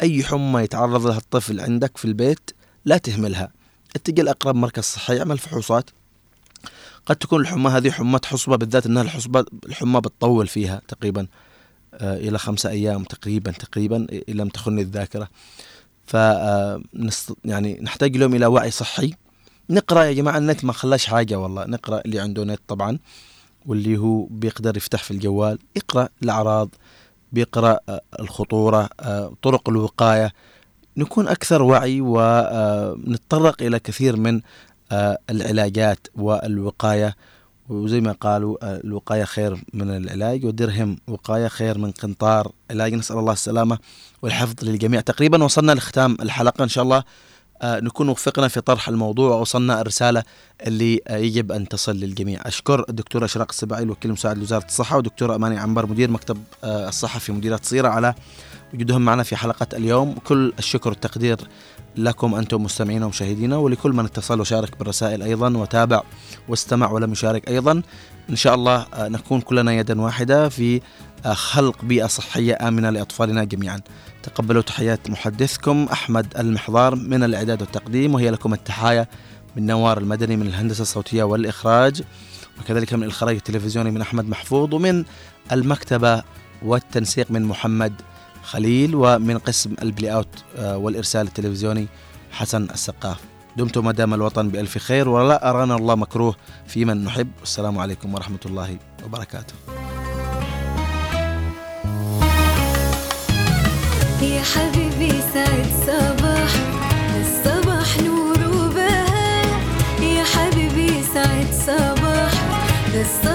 A: أي حمى يتعرض لها الطفل عندك في البيت لا تهملها. اتجه لأقرب مركز صحي اعمل فحوصات. قد تكون الحمى هذه حمى حصبة بالذات إنها الحصبة الحمى بتطول فيها تقريبا آه إلى خمسة أيام تقريبا تقريبا إن لم تخني الذاكرة. ف آه، يعني نحتاج لهم إلى وعي صحي. نقرأ يا جماعة النت ما خلاش حاجة والله. نقرأ اللي عنده نت طبعا واللي هو بيقدر يفتح في الجوال. يقرا الأعراض بيقرأ آه، الخطورة آه، طرق الوقاية. نكون أكثر وعي ونتطرق إلى كثير من العلاجات والوقاية. وزي ما قالوا آه، الوقاية خير من العلاج ودرهم وقاية خير من قنطار علاج نسأل الله السلامة والحفظ للجميع. تقريبا وصلنا لختام الحلقة إن شاء الله. آه، نكون وفقنا في طرح الموضوع ووصلنا الرسالة اللي يجب أن تصل للجميع. أشكر الدكتورة أشراق السباعي الوكيل المساعد لوزارة الصحة ودكتورة أماني عنبر مدير مكتب آه، الصحة في مديرية صيرة على وجودهم معنا في حلقة اليوم. كل الشكر والتقدير لكم أنتم مستمعينا ومشاهدينا ولكل من اتصل وشارك بالرسائل أيضا وتابع واستمع ولم يشارك أيضا. إن شاء الله آه، نكون كلنا يدا واحدة في آه، خلق بيئة صحية آمنة لأطفالنا جميعا. تقبلوا تحيات محدثكم أحمد المحضار من الإعداد والتقديم وهي لكم التحايا من نوار المدني من الهندسة الصوتية والإخراج وكذلك من الإخراج التلفزيوني من أحمد محفوظ ومن المكتبة والتنسيق من محمد خليل ومن قسم البلاي أوت آه، والإرسال التلفزيوني حسن السقاف. دمتم مدام الوطن بألف خير ولا أرانا الله مكروه في من نحب. والسلام عليكم ورحمة الله وبركاته.
N: يا حبيبي سعد صباح الصباح نور وبهاء. يا حبيبي سعد صباح الصباح